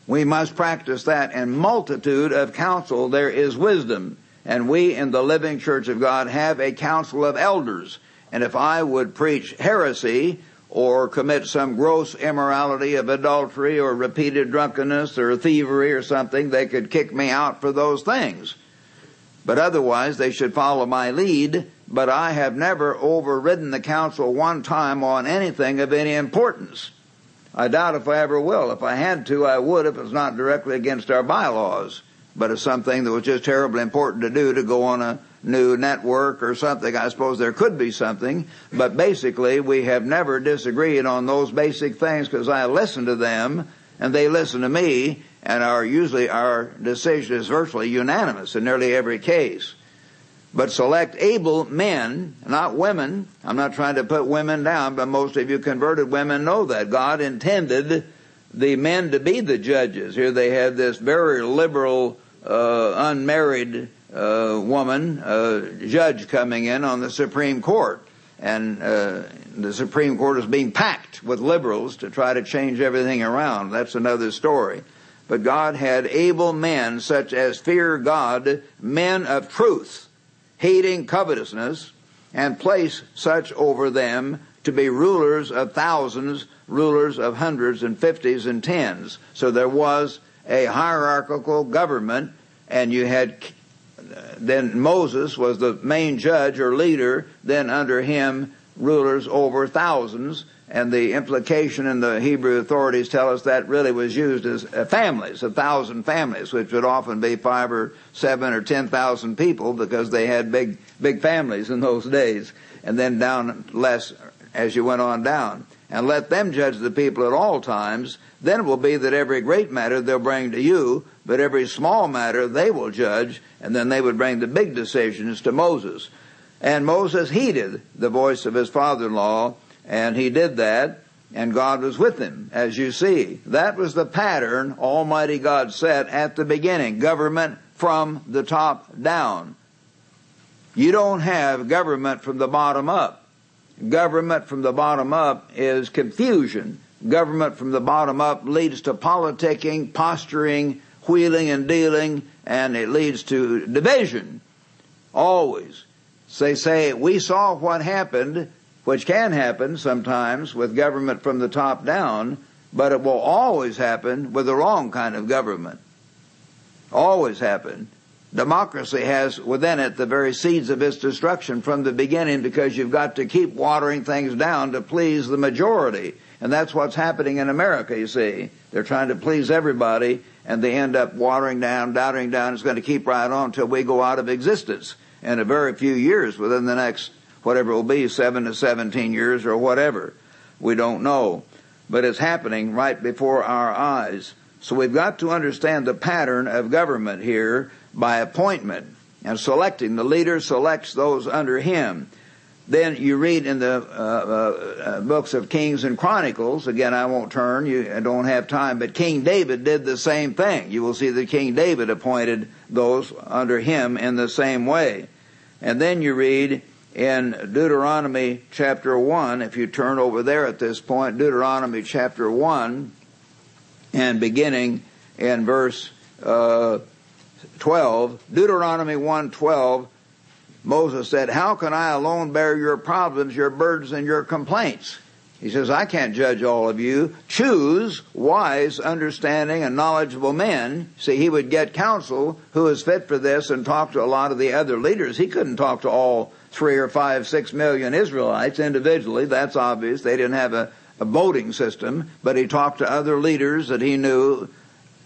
We must practice that. In multitude of counsel there is wisdom. And we in the living church of God have a council of elders. And if I would preach heresy or commit some gross immorality of adultery or repeated drunkenness or thievery or something, they could kick me out for those things. But otherwise, they should follow my lead. But I have never overridden the council one time on anything of any importance. I doubt if I ever will. If I had to, I would if it's not directly against our bylaws. But it's something that was just terribly important to do to go on a new network or something. I suppose there could be something. But basically, we have never disagreed on those basic things because I listen to them and they listen to me and our usually our decision is virtually unanimous in nearly every case. But select able men, not women. I'm not trying to put women down, but most of you converted women know that. God intended the men to be the judges. Here they have this very liberal, uh, unmarried uh, woman, uh, judge coming in on the Supreme Court. And uh, the Supreme Court is being packed with liberals to try to change everything around. That's another story. But God had able men such as fear God, men of truth, hating covetousness, and place such over them to be rulers of thousands, rulers of hundreds and fifties and tens. So there was a hierarchical government and you had then Moses was the main judge or leader, then under him rulers over thousands, and the implication in the Hebrew authorities tell us that really was used as uh, families, a thousand families, which would often be five or seven or ten thousand people because they had big, big families in those days, and then down less as you went on down. And let them judge the people at all times, then it will be that every great matter they'll bring to you, but every small matter they will judge, and then they would bring the big decisions to Moses. And Moses heeded the voice of his father-in-law, and he did that, and God was with him, as you see. That was the pattern Almighty God set at the beginning. Government from the top down. You don't have government from the bottom up. Government from the bottom up is confusion. Government from the bottom up leads to politicking, posturing, wheeling and dealing, and it leads to division. Always. They say, we saw what happened, which can happen sometimes with government from the top down, but it will always happen with the wrong kind of government. Always happen. Democracy has within it the very seeds of its destruction from the beginning because you've got to keep watering things down to please the majority. And that's what's happening in America, you see. They're trying to please everybody and they end up watering down, doubting down. It's going to keep right on until we go out of existence in a very few years within the next, whatever it will be, seven to 17 years or whatever. We don't know. But it's happening right before our eyes. So we've got to understand the pattern of government here by appointment and selecting. The leader selects those under him. Then you read in the uh, uh, uh, books of Kings and Chronicles. Again, I won't turn. You don't have time. But King David did the same thing. You will see that King David appointed those under him in the same way. And then you read in Deuteronomy chapter one. If you turn over there at this point, Deuteronomy chapter one, and beginning in verse uh, 12, Deuteronomy 1:12, Moses said, "How can I alone bear your problems, your burdens, and your complaints?" He says, "I can't judge all of you. Choose wise, understanding, and knowledgeable men." See, he would get counsel who is fit for this and talk to a lot of the other leaders. He couldn't talk to all three or five, six million Israelites individually. That's obvious. They didn't have a, a voting system, but he talked to other leaders that he knew,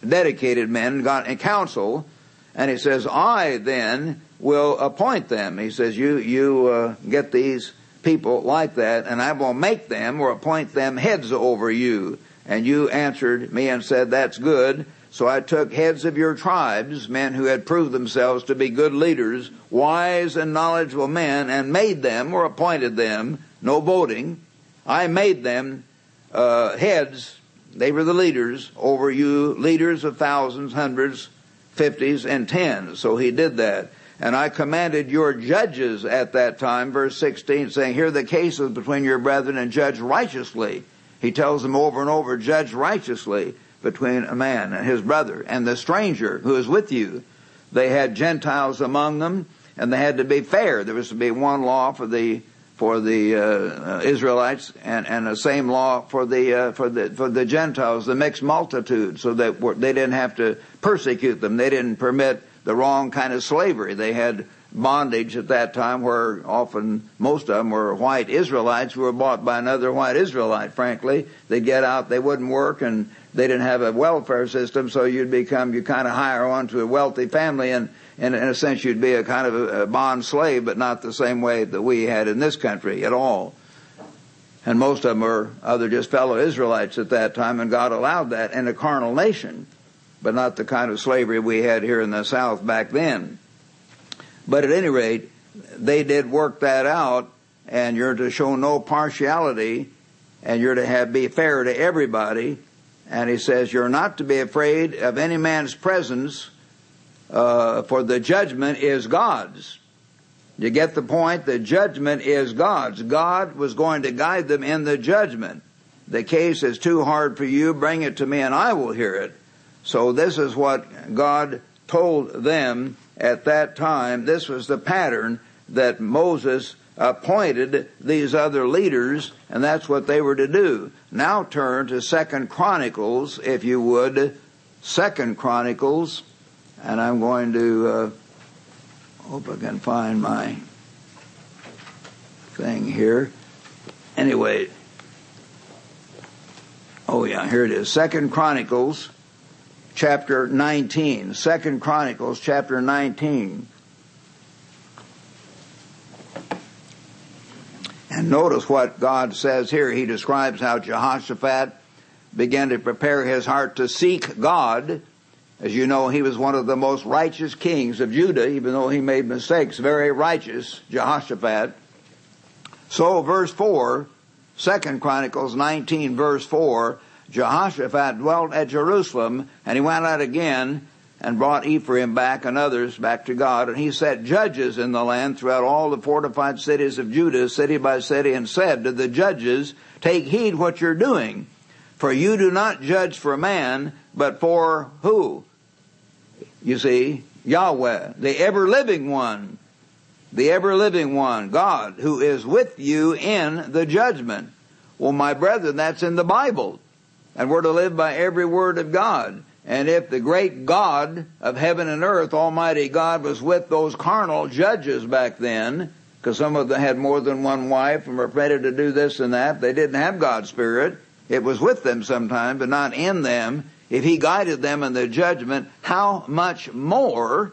dedicated men, got counsel and he says, I then will appoint them. He says, you, you, uh, get these people like that and I will make them or appoint them heads over you. And you answered me and said, that's good. So I took heads of your tribes, men who had proved themselves to be good leaders, wise and knowledgeable men, and made them or appointed them, no voting. I made them uh, heads. They were the leaders over you, leaders of thousands, hundreds, fifties, and tens. So he did that. And I commanded your judges at that time, verse 16, saying, Hear the cases between your brethren and judge righteously. He tells them over and over, judge righteously between a man and his brother and the stranger who is with you. They had Gentiles among them, and they had to be fair. There was to be one law for the for the uh, uh, Israelites and, and the same law for the uh, for the for the Gentiles, the mixed multitude, so that they didn't have to persecute them. They didn't permit the wrong kind of slavery. They had bondage at that time where often most of them were white Israelites who were bought by another white Israelite, frankly. They'd get out, they wouldn't work, and they didn't have a welfare system, so you'd become, you kind of hire on to a wealthy family, and, and in a sense you'd be a kind of a, bond slave, but not the same way that we had in this country at all. And most of them were other just fellow Israelites at that time, and God allowed that in a carnal nation, but not the kind of slavery we had here in the South back then. But at any rate, they did work that out, and you're to show no partiality, and you're to have be fair to everybody. And he says you're not to be afraid of any man's presence, uh, for the judgment is God's. You get the point? The judgment is God's. God was going to guide them in the judgment. The case is too hard for you. Bring it to me, and I will hear it. So this is what God told them at that time, this was the pattern that Moses appointed these other leaders, and that's what they were to do. Now turn to Second Chronicles, if you would. Second Chronicles, And I'm going to uh, hope I can find my thing here. Anyway, oh yeah, here it is. Second Chronicles, chapter 19. Second Chronicles, chapter 19. And notice what God says here. He describes how Jehoshaphat began to prepare his heart to seek God. As you know, he was one of the most righteous kings of Judah, even though he made mistakes. Very righteous, Jehoshaphat. So, verse 4, 2 Chronicles 19, verse 4, Jehoshaphat dwelt at Jerusalem, and he went out again and brought Ephraim back and others back to God. And he set judges in the land throughout all the fortified cities of Judah, city by city, and said to the judges, Take heed what you're doing, for you do not judge for man, but for who? You see, Yahweh, the ever living one, the ever living one, God, who is with you in the judgment. Well, my brethren, that's in the Bible. And we're to live by every word of God. And if the great God of heaven and earth, Almighty God, was with those carnal judges back then, because some of them had more than one wife and were ready to do this and that, they didn't have God's Spirit. It was with them sometimes, but not in them. If He guided them in their judgment, how much more,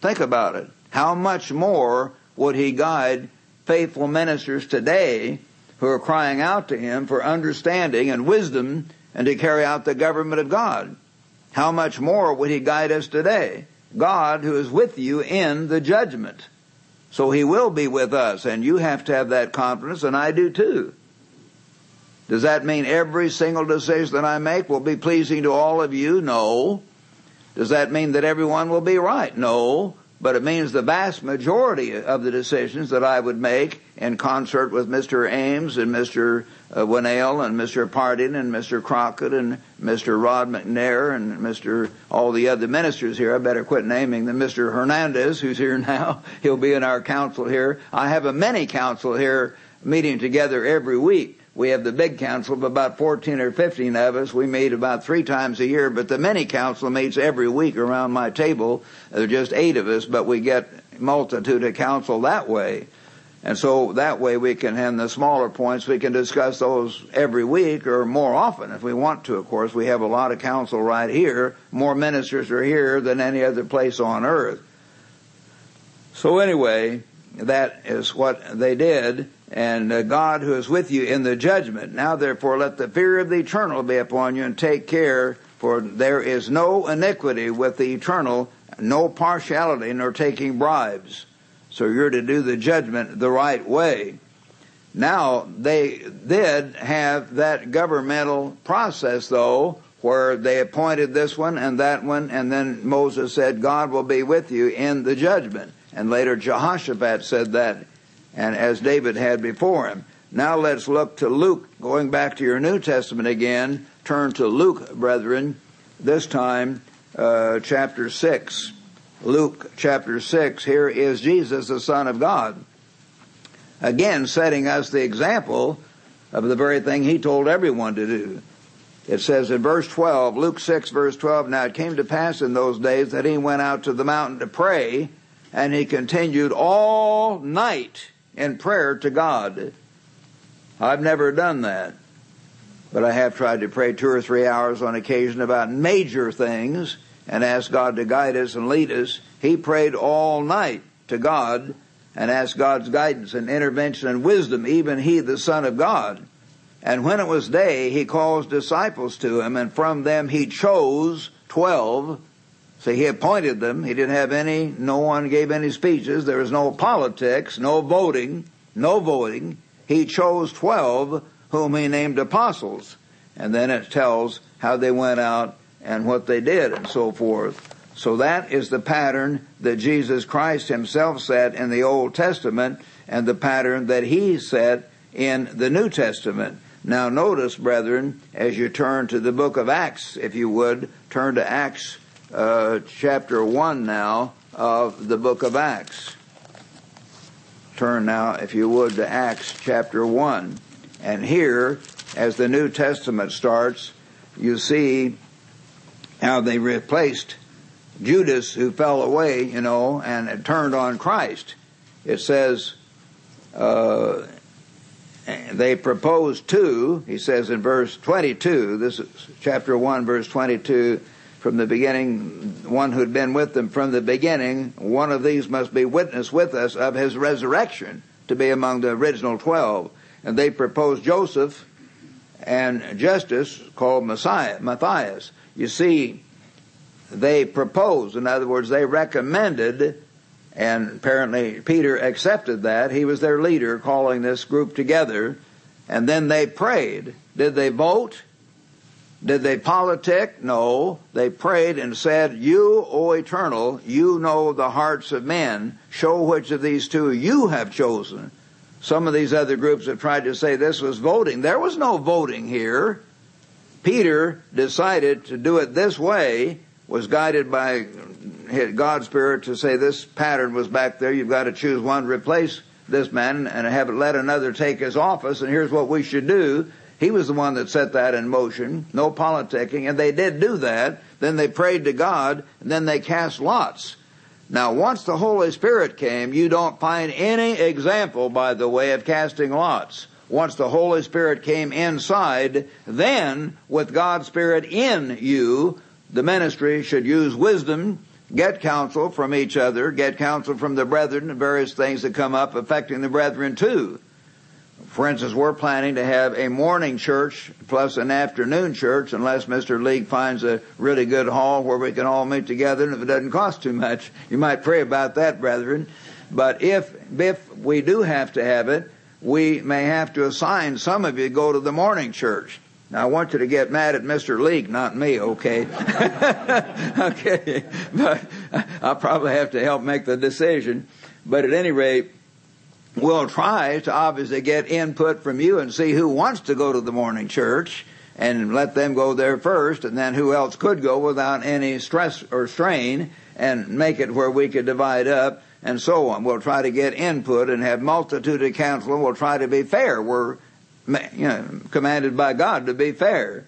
think about it, how much more would He guide faithful ministers today who are crying out to Him for understanding and wisdom and to carry out the government of God? How much more would he guide us today? God who is with you in the judgment. So he will be with us and you have to have that confidence and I do too. Does that mean every single decision that I make will be pleasing to all of you? No. Does that mean that everyone will be right? No but it means the vast majority of the decisions that I would make in concert with Mr. Ames and Mr. Uh, Winnail and Mr. Apartian and Mr. Crockett and Mr. Rod McNair and Mr. all the other ministers here. I better quit naming them. Mr. Hernandez, who's here now, he'll be in our council here. I have a mini council here meeting together every week. We have the big council of about 14 or 15 of us. We meet about three times a year, but the mini council meets every week around my table. There are just eight of us, but we get multitude of council that way. And so that way we can have the smaller points, we can discuss those every week or more often if we want to, of course. We have a lot of council right here. More ministers are here than any other place on earth. So anyway, that is what they did and uh, God who is with you in the judgment. Now therefore let the fear of the eternal be upon you and take care, for there is no iniquity with the eternal, no partiality nor taking bribes. So you're to do the judgment the right way. Now they did have that governmental process though, where they appointed this one and that one, and then Moses said, God will be with you in the judgment. And later Jehoshaphat said that and as David had before him. Now let's look to Luke, going back to your New Testament again. Turn to Luke, brethren, this time, uh, chapter 6. Luke chapter 6. Here is Jesus, the Son of God. Again, setting us the example of the very thing he told everyone to do. It says in verse 12, Luke 6 verse 12, Now it came to pass in those days that he went out to the mountain to pray, and he continued all night in prayer to God. I've never done that, but I have tried to pray two or three hours on occasion about major things and ask God to guide us and lead us. He prayed all night to God and asked God's guidance and intervention and wisdom, even he, the Son of God. And when it was day, he calls disciples to him, and from them he chose twelve so he appointed them. He didn't have any, no one gave any speeches. There was no politics, no voting, no voting. He chose 12 whom he named apostles. And then it tells how they went out and what they did and so forth. So that is the pattern that Jesus Christ himself set in the Old Testament and the pattern that he set in the New Testament. Now notice, brethren, as you turn to the book of Acts, if you would, turn to Acts uh, chapter 1 now of the book of Acts. Turn now, if you would, to Acts chapter 1. And here, as the New Testament starts, you see how they replaced Judas who fell away, you know, and turned on Christ. It says, uh, they proposed two, he says in verse 22, this is chapter 1, verse 22, from the beginning, one who'd been with them from the beginning, one of these must be witness with us of his resurrection to be among the original twelve. And they proposed Joseph and Justus called Messiah, Matthias. You see, they proposed, in other words, they recommended and apparently Peter accepted that. He was their leader calling this group together. And then they prayed. Did they vote? Did they politic? No. They prayed and said, You, O eternal, you know the hearts of men. Show which of these two you have chosen. Some of these other groups have tried to say this was voting. There was no voting here. Peter decided to do it this way, was guided by God's Spirit to say this pattern was back there. You've got to choose one, replace this man, and have let another take his office. And here's what we should do. He was the one that set that in motion. No politicking, and they did do that. Then they prayed to God, and then they cast lots. Now, once the Holy Spirit came, you don't find any example, by the way, of casting lots. Once the Holy Spirit came inside, then with God's Spirit in you, the ministry should use wisdom get counsel from each other, get counsel from the brethren, and various things that come up affecting the brethren too. For instance, we're planning to have a morning church plus an afternoon church unless Mr. League finds a really good hall where we can all meet together and if it doesn't cost too much. You might pray about that, brethren. But if, if we do have to have it, we may have to assign some of you to go to the morning church. Now I want you to get mad at Mr. Leak, not me, okay? okay. But I'll probably have to help make the decision. But at any rate, we'll try to obviously get input from you and see who wants to go to the morning church and let them go there first and then who else could go without any stress or strain and make it where we could divide up and so on. We'll try to get input and have multitude of counsel we'll try to be fair. We're you know, commanded by God to be fair.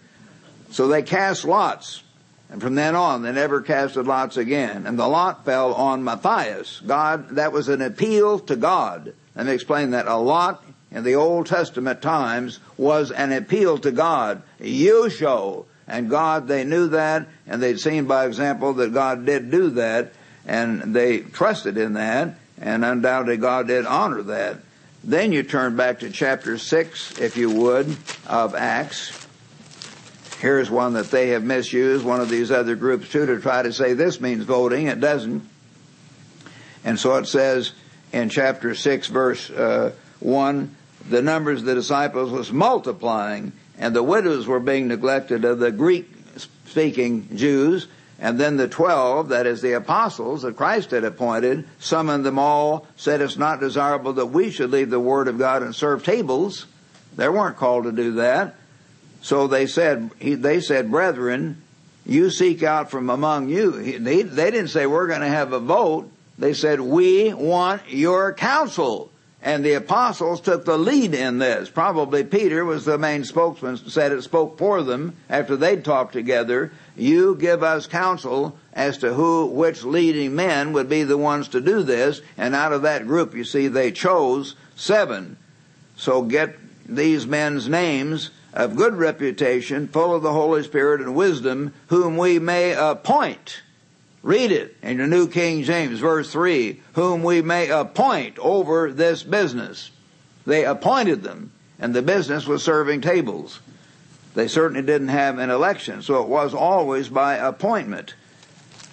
So they cast lots. And from then on, they never casted lots again. And the lot fell on Matthias. God, that was an appeal to God. Let me explain that. A lot in the Old Testament times was an appeal to God. You show. And God, they knew that, and they'd seen by example that God did do that, and they trusted in that, and undoubtedly God did honor that. Then you turn back to chapter 6, if you would, of Acts. Here's one that they have misused, one of these other groups too, to try to say this means voting. It doesn't. And so it says in chapter 6, verse uh, 1, the numbers of the disciples was multiplying, and the widows were being neglected of the Greek speaking Jews, and then the twelve, that is the apostles that Christ had appointed, summoned them all, said it's not desirable that we should leave the word of God and serve tables. They weren't called to do that. So they said, they said, brethren, you seek out from among you. They, they didn't say we're going to have a vote. They said, we want your counsel. And the apostles took the lead in this. Probably Peter was the main spokesman, said it spoke for them after they'd talked together. You give us counsel as to who, which leading men would be the ones to do this. And out of that group, you see, they chose seven. So get these men's names of good reputation, full of the Holy Spirit and wisdom, whom we may appoint Read it in the New King James, verse 3, whom we may appoint over this business. They appointed them, and the business was serving tables. They certainly didn't have an election, so it was always by appointment,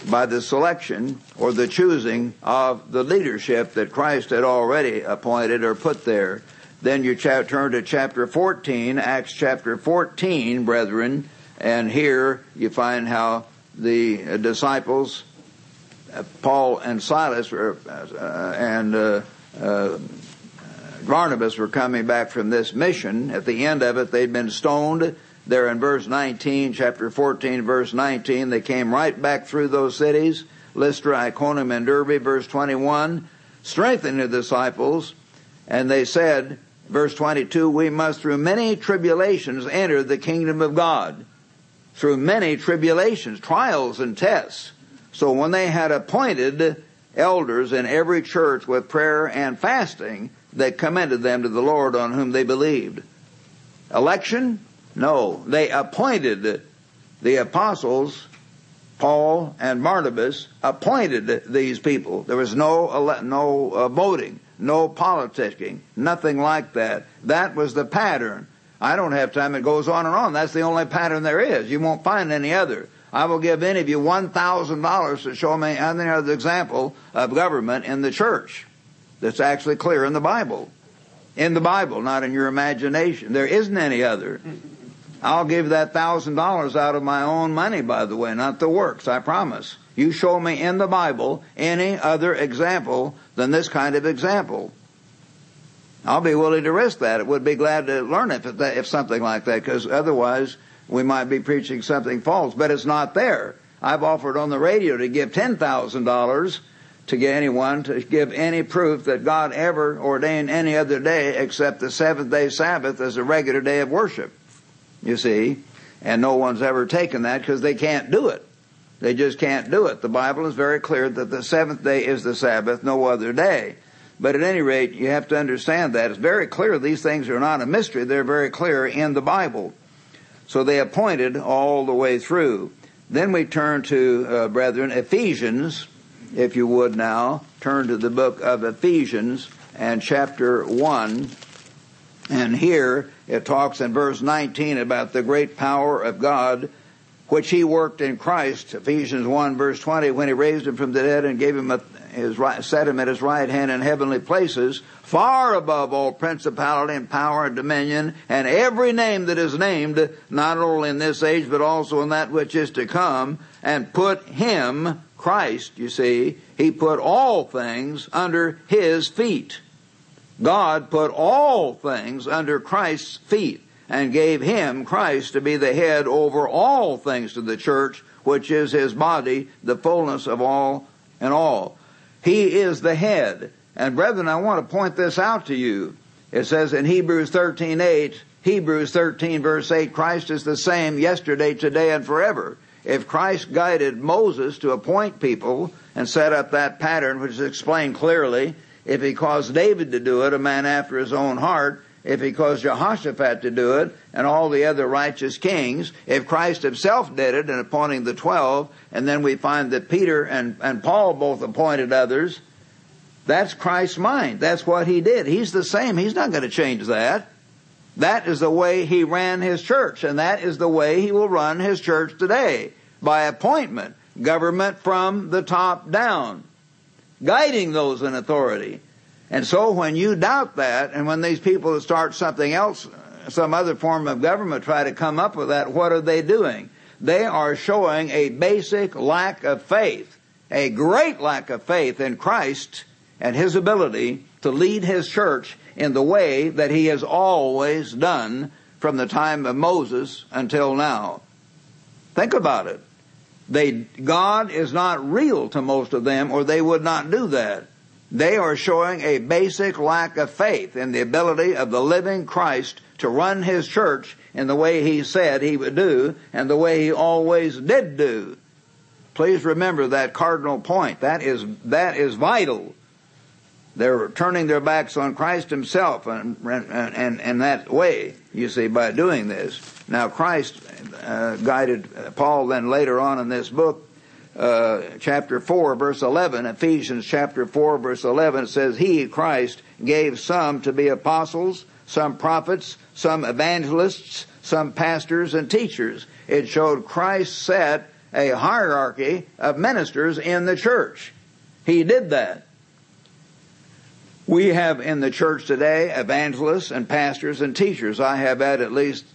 by the selection or the choosing of the leadership that Christ had already appointed or put there. Then you turn to chapter 14, Acts chapter 14, brethren, and here you find how the disciples, uh, Paul and Silas were, uh, and uh, uh, Barnabas were coming back from this mission. At the end of it, they'd been stoned. There in verse 19, chapter 14, verse 19, they came right back through those cities, Lystra, Iconium, and Derbe, verse 21, strengthening the disciples, and they said, verse 22, we must through many tribulations enter the kingdom of God through many tribulations, trials, and tests. So when they had appointed elders in every church with prayer and fasting, they commended them to the Lord on whom they believed. Election? No. They appointed the apostles, Paul and Barnabas, appointed these people. There was no, no uh, voting, no politicking, nothing like that. That was the pattern. I don't have time. It goes on and on. That's the only pattern there is. You won't find any other. I will give any of you $1,000 to show me any other example of government in the church that's actually clear in the Bible. In the Bible, not in your imagination. There isn't any other. I'll give that thousand dollars out of my own money, by the way, not the works, I promise. You show me in the Bible any other example than this kind of example. I'll be willing to risk that. It would be glad to learn if, if something like that, because otherwise we might be preaching something false, but it's not there. I've offered on the radio to give $10,000 to get anyone to give any proof that God ever ordained any other day except the seventh day Sabbath as a regular day of worship. You see? And no one's ever taken that because they can't do it. They just can't do it. The Bible is very clear that the seventh day is the Sabbath, no other day. But at any rate, you have to understand that. It's very clear these things are not a mystery. They're very clear in the Bible. So they appointed all the way through. Then we turn to, uh, brethren, Ephesians, if you would now. Turn to the book of Ephesians and chapter 1. And here it talks in verse 19 about the great power of God which he worked in Christ, Ephesians 1 verse 20, when he raised him from the dead and gave him a, his right, set him at his right hand in heavenly places, far above all principality and power and dominion, and every name that is named, not only in this age, but also in that which is to come, and put him, Christ, you see, he put all things under his feet. God put all things under Christ's feet and gave him, Christ, to be the head over all things to the church, which is his body, the fullness of all and all. He is the head. And brethren, I want to point this out to you. It says in Hebrews 13, 8, Hebrews 13 verse 8, Christ is the same yesterday, today, and forever. If Christ guided Moses to appoint people and set up that pattern, which is explained clearly, if he caused David to do it, a man after his own heart, if he caused Jehoshaphat to do it and all the other righteous kings, if Christ himself did it in appointing the twelve, and then we find that Peter and, and Paul both appointed others, that's Christ's mind. That's what he did. He's the same. He's not going to change that. That is the way he ran his church, and that is the way he will run his church today. By appointment. Government from the top down. Guiding those in authority. And so when you doubt that, and when these people that start something else, some other form of government try to come up with that, what are they doing? They are showing a basic lack of faith, a great lack of faith in Christ and His ability to lead His church in the way that He has always done from the time of Moses until now. Think about it. They, God is not real to most of them or they would not do that they are showing a basic lack of faith in the ability of the living Christ to run his church in the way he said he would do and the way he always did do. Please remember that cardinal point. That is, that is vital. They're turning their backs on Christ himself and, and, and, that way, you see, by doing this. Now Christ uh, guided Paul then later on in this book uh, chapter 4 verse 11, Ephesians chapter 4 verse 11 says, He, Christ, gave some to be apostles, some prophets, some evangelists, some pastors and teachers. It showed Christ set a hierarchy of ministers in the church. He did that. We have in the church today evangelists and pastors and teachers. I have had at least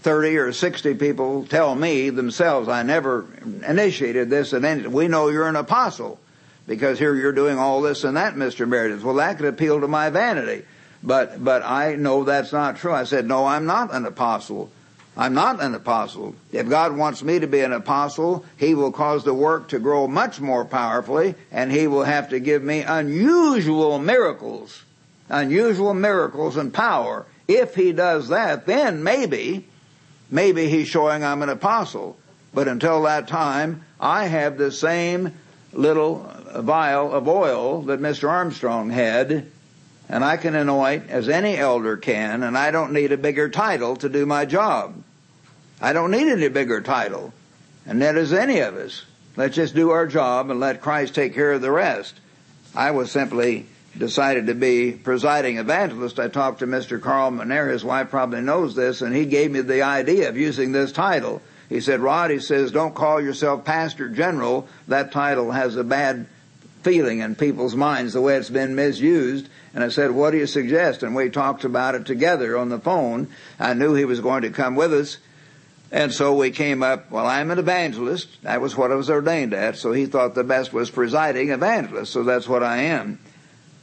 30 or 60 people tell me themselves, I never initiated this and then we know you're an apostle because here you're doing all this and that, Mr. Meredith. Well, that could appeal to my vanity. But, but I know that's not true. I said, no, I'm not an apostle. I'm not an apostle. If God wants me to be an apostle, He will cause the work to grow much more powerfully and He will have to give me unusual miracles, unusual miracles and power. If He does that, then maybe maybe he's showing I'm an apostle. But until that time, I have the same little vial of oil that Mr. Armstrong had, and I can anoint as any elder can, and I don't need a bigger title to do my job. I don't need any bigger title, and that is any of us. Let's just do our job and let Christ take care of the rest. I was simply decided to be presiding evangelist. I talked to Mr. Carl McNair, his wife probably knows this, and he gave me the idea of using this title. He said, Rod, he says, don't call yourself Pastor General. That title has a bad feeling in people's minds the way it's been misused. And I said, what do you suggest? And we talked about it together on the phone. I knew he was going to come with us. And so we came up, well, I'm an evangelist. That was what I was ordained at. So he thought the best was presiding evangelist. So that's what I am.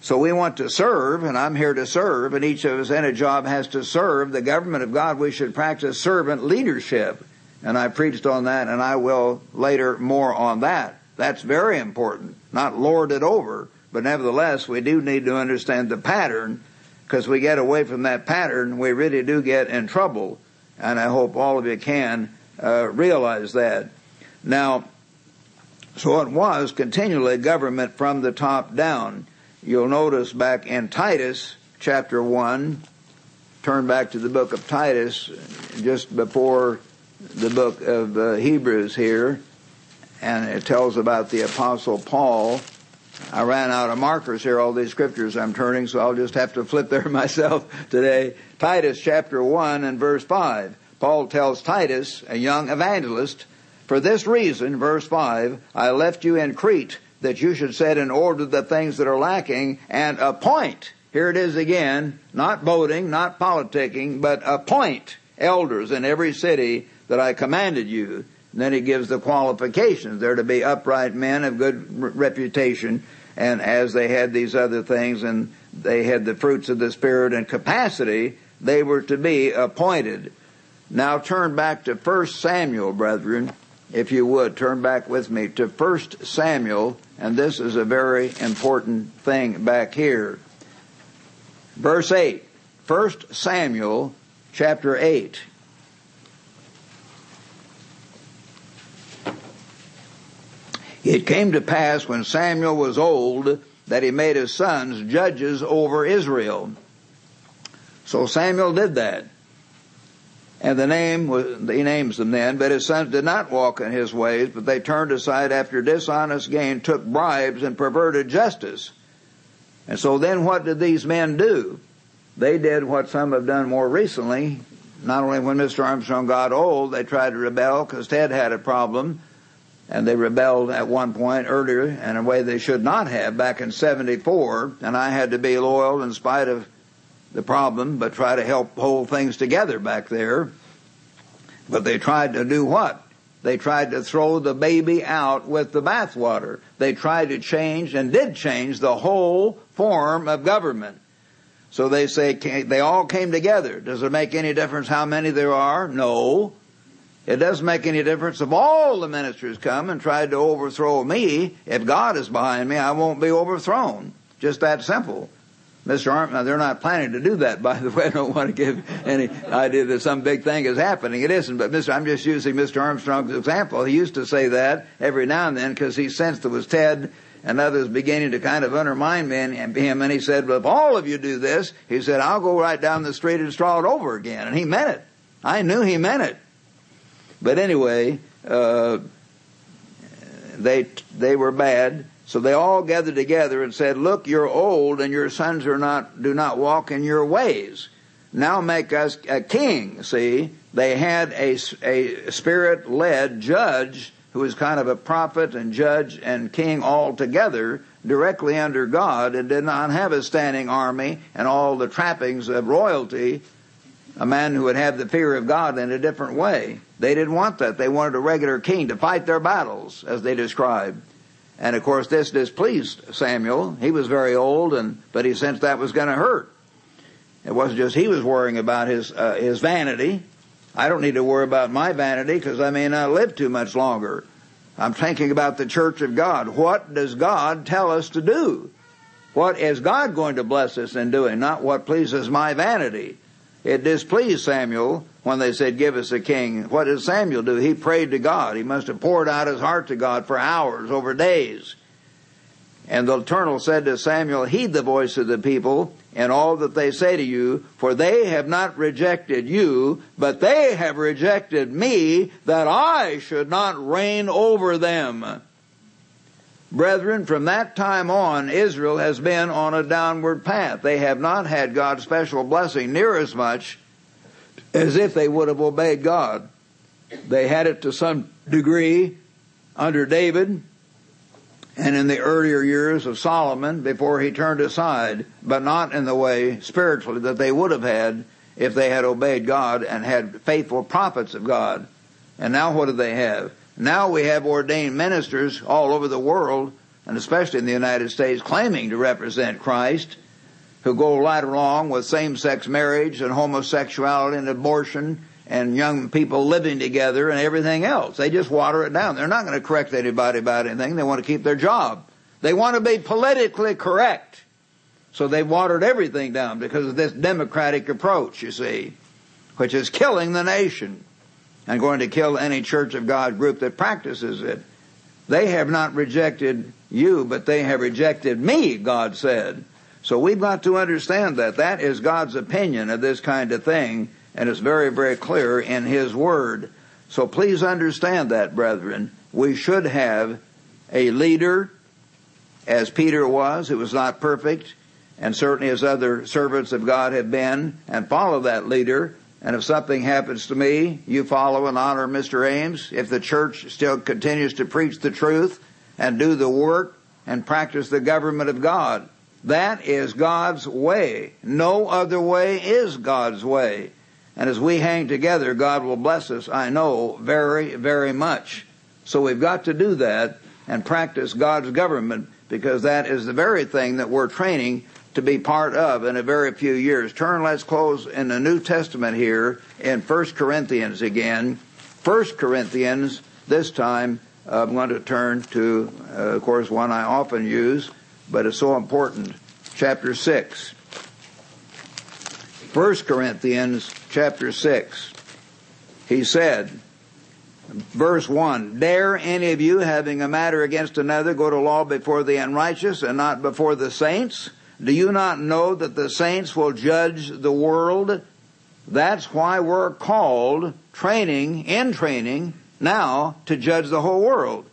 So we want to serve, and I'm here to serve, and each of us in a job has to serve the government of God. We should practice servant leadership. And I preached on that, and I will later more on that. That's very important. Not lord it over, but nevertheless, we do need to understand the pattern, because we get away from that pattern, we really do get in trouble. And I hope all of you can uh, realize that. Now, so it was continually government from the top down. You'll notice back in Titus chapter 1, turn back to the book of Titus, just before the book of uh, Hebrews here, and it tells about the Apostle Paul. I ran out of markers here, all these scriptures I'm turning, so I'll just have to flip there myself today. Titus chapter 1 and verse 5. Paul tells Titus, a young evangelist, for this reason, verse 5, I left you in Crete that you should set in order the things that are lacking and appoint. Here it is again, not voting, not politicking, but appoint elders in every city that I commanded you. And then he gives the qualifications. They're to be upright men of good reputation. And as they had these other things and they had the fruits of the Spirit and capacity, they were to be appointed. Now turn back to 1 Samuel, brethren, if you would. Turn back with me to 1 Samuel and this is a very important thing back here. Verse 8. 1 Samuel chapter 8. It came to pass when Samuel was old that he made his sons judges over Israel. So Samuel did that. And the name he names them then, but his sons did not walk in his ways, but they turned aside after dishonest gain, took bribes, and perverted justice. And so then what did these men do? They did what some have done more recently. Not only when Mr. Armstrong got old, they tried to rebel because Ted had a problem, and they rebelled at one point earlier in a way they should not have back in 74, and I had to be loyal in spite of the problem, but try to help hold things together back there. But they tried to do what? They tried to throw the baby out with the bathwater. They tried to change and did change the whole form of government. So they say they all came together. Does it make any difference how many there are? No. It doesn't make any difference if all the ministers come and tried to overthrow me. If God is behind me, I won't be overthrown. Just that simple. Mr. Arm, now they're not planning to do that, by the way. I don't want to give any idea that some big thing is happening. It isn't, but Mr. I'm just using Mr. Armstrong's example. He used to say that every now and then because he sensed it was Ted and others beginning to kind of undermine him. And he said, well, if all of you do this, he said, I'll go right down the street and straw it over again. And he meant it. I knew he meant it. But anyway, uh, they, they were bad. So they all gathered together and said, Look, you're old and your sons are not, do not walk in your ways. Now make us a king. See, they had a, a spirit led judge who was kind of a prophet and judge and king all together directly under God and did not have a standing army and all the trappings of royalty. A man who would have the fear of God in a different way. They didn't want that. They wanted a regular king to fight their battles, as they described. And of course, this displeased Samuel. He was very old, and but he sensed that was going to hurt. It wasn't just he was worrying about his uh, his vanity. I don't need to worry about my vanity because I may not live too much longer. I'm thinking about the church of God. What does God tell us to do? What is God going to bless us in doing? Not what pleases my vanity. It displeased Samuel when they said, give us a king. What did Samuel do? He prayed to God. He must have poured out his heart to God for hours, over days. And the Eternal said to Samuel, heed the voice of the people and all that they say to you, for they have not rejected you, but they have rejected me, that I should not reign over them. Brethren, from that time on, Israel has been on a downward path. They have not had God's special blessing near as much as if they would have obeyed God. They had it to some degree under David and in the earlier years of Solomon before he turned aside, but not in the way spiritually that they would have had if they had obeyed God and had faithful prophets of God. And now what do they have? Now we have ordained ministers all over the world, and especially in the United States, claiming to represent Christ, who go right along with same-sex marriage and homosexuality and abortion and young people living together and everything else. They just water it down. They're not going to correct anybody about anything. They want to keep their job. They want to be politically correct. So they've watered everything down because of this democratic approach, you see, which is killing the nation and going to kill any Church of God group that practices it. They have not rejected you, but they have rejected me, God said. So we've got to understand that. That is God's opinion of this kind of thing, and it's very, very clear in His Word. So please understand that, brethren. We should have a leader, as Peter was, who was not perfect, and certainly as other servants of God have been, and follow that leader and if something happens to me, you follow and honor Mr. Ames. If the church still continues to preach the truth and do the work and practice the government of God, that is God's way. No other way is God's way. And as we hang together, God will bless us, I know, very, very much. So we've got to do that and practice God's government because that is the very thing that we're training to be part of in a very few years. Turn, let's close in the New Testament here in 1 Corinthians again. 1 Corinthians, this time, I'm going to turn to, uh, of course, one I often use, but it's so important. Chapter 6. 1 Corinthians chapter 6. He said, verse 1, Dare any of you, having a matter against another, go to law before the unrighteous and not before the saints? Do you not know that the saints will judge the world? That's why we're called training, in training, now to judge the whole world.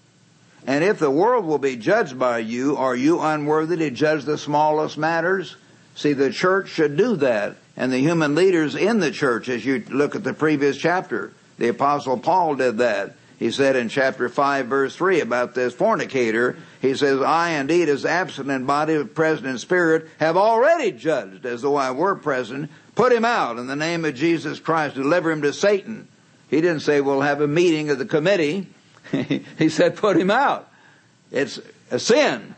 And if the world will be judged by you, are you unworthy to judge the smallest matters? See, the church should do that. And the human leaders in the church, as you look at the previous chapter, the apostle Paul did that. He said in chapter 5 verse 3 about this fornicator, he says, I indeed as absent in body present in spirit have already judged as though I were present. Put him out in the name of Jesus Christ. Deliver him to Satan. He didn't say we'll have a meeting of the committee. he said put him out. It's a sin.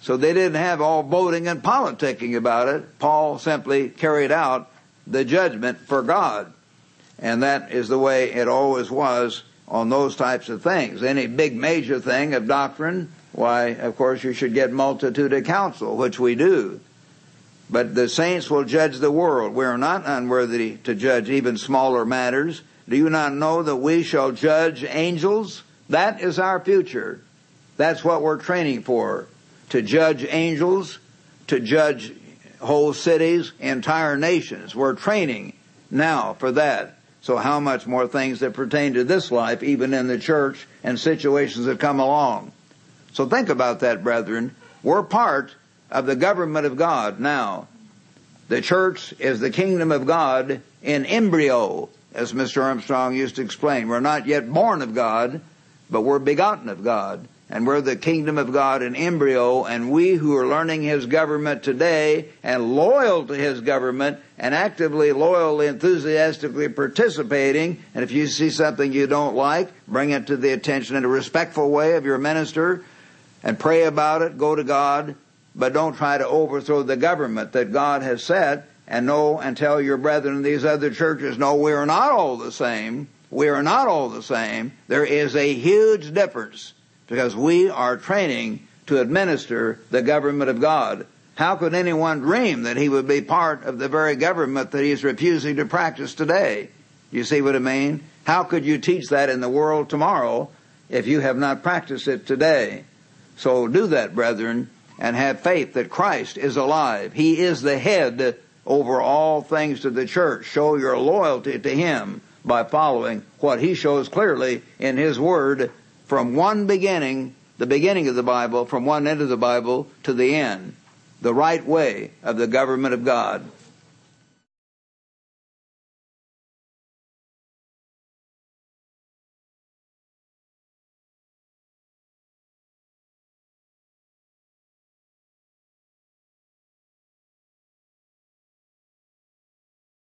So they didn't have all voting and politicking about it. Paul simply carried out the judgment for God. And that is the way it always was on those types of things. Any big major thing of doctrine, why, of course, you should get multitude of counsel, which we do. But the saints will judge the world. We are not unworthy to judge even smaller matters. Do you not know that we shall judge angels? That is our future. That's what we're training for. To judge angels, to judge whole cities, entire nations. We're training now for that. So how much more things that pertain to this life, even in the church and situations that come along. So think about that, brethren. We're part of the government of God now. The church is the kingdom of God in embryo, as Mr. Armstrong used to explain. We're not yet born of God, but we're begotten of God and we're the kingdom of God in embryo, and we who are learning His government today and loyal to His government and actively, loyally, enthusiastically participating, and if you see something you don't like, bring it to the attention in a respectful way of your minister and pray about it, go to God, but don't try to overthrow the government that God has set and know and tell your brethren in these other churches, no, we are not all the same. We are not all the same. There is a huge difference because we are training to administer the government of God. How could anyone dream that he would be part of the very government that he is refusing to practice today? You see what I mean? How could you teach that in the world tomorrow if you have not practiced it today? So do that, brethren, and have faith that Christ is alive. He is the head over all things to the church. Show your loyalty to Him by following what He shows clearly in His Word from one beginning, the beginning of the Bible, from one end of the Bible to the end. The right way of the government of God.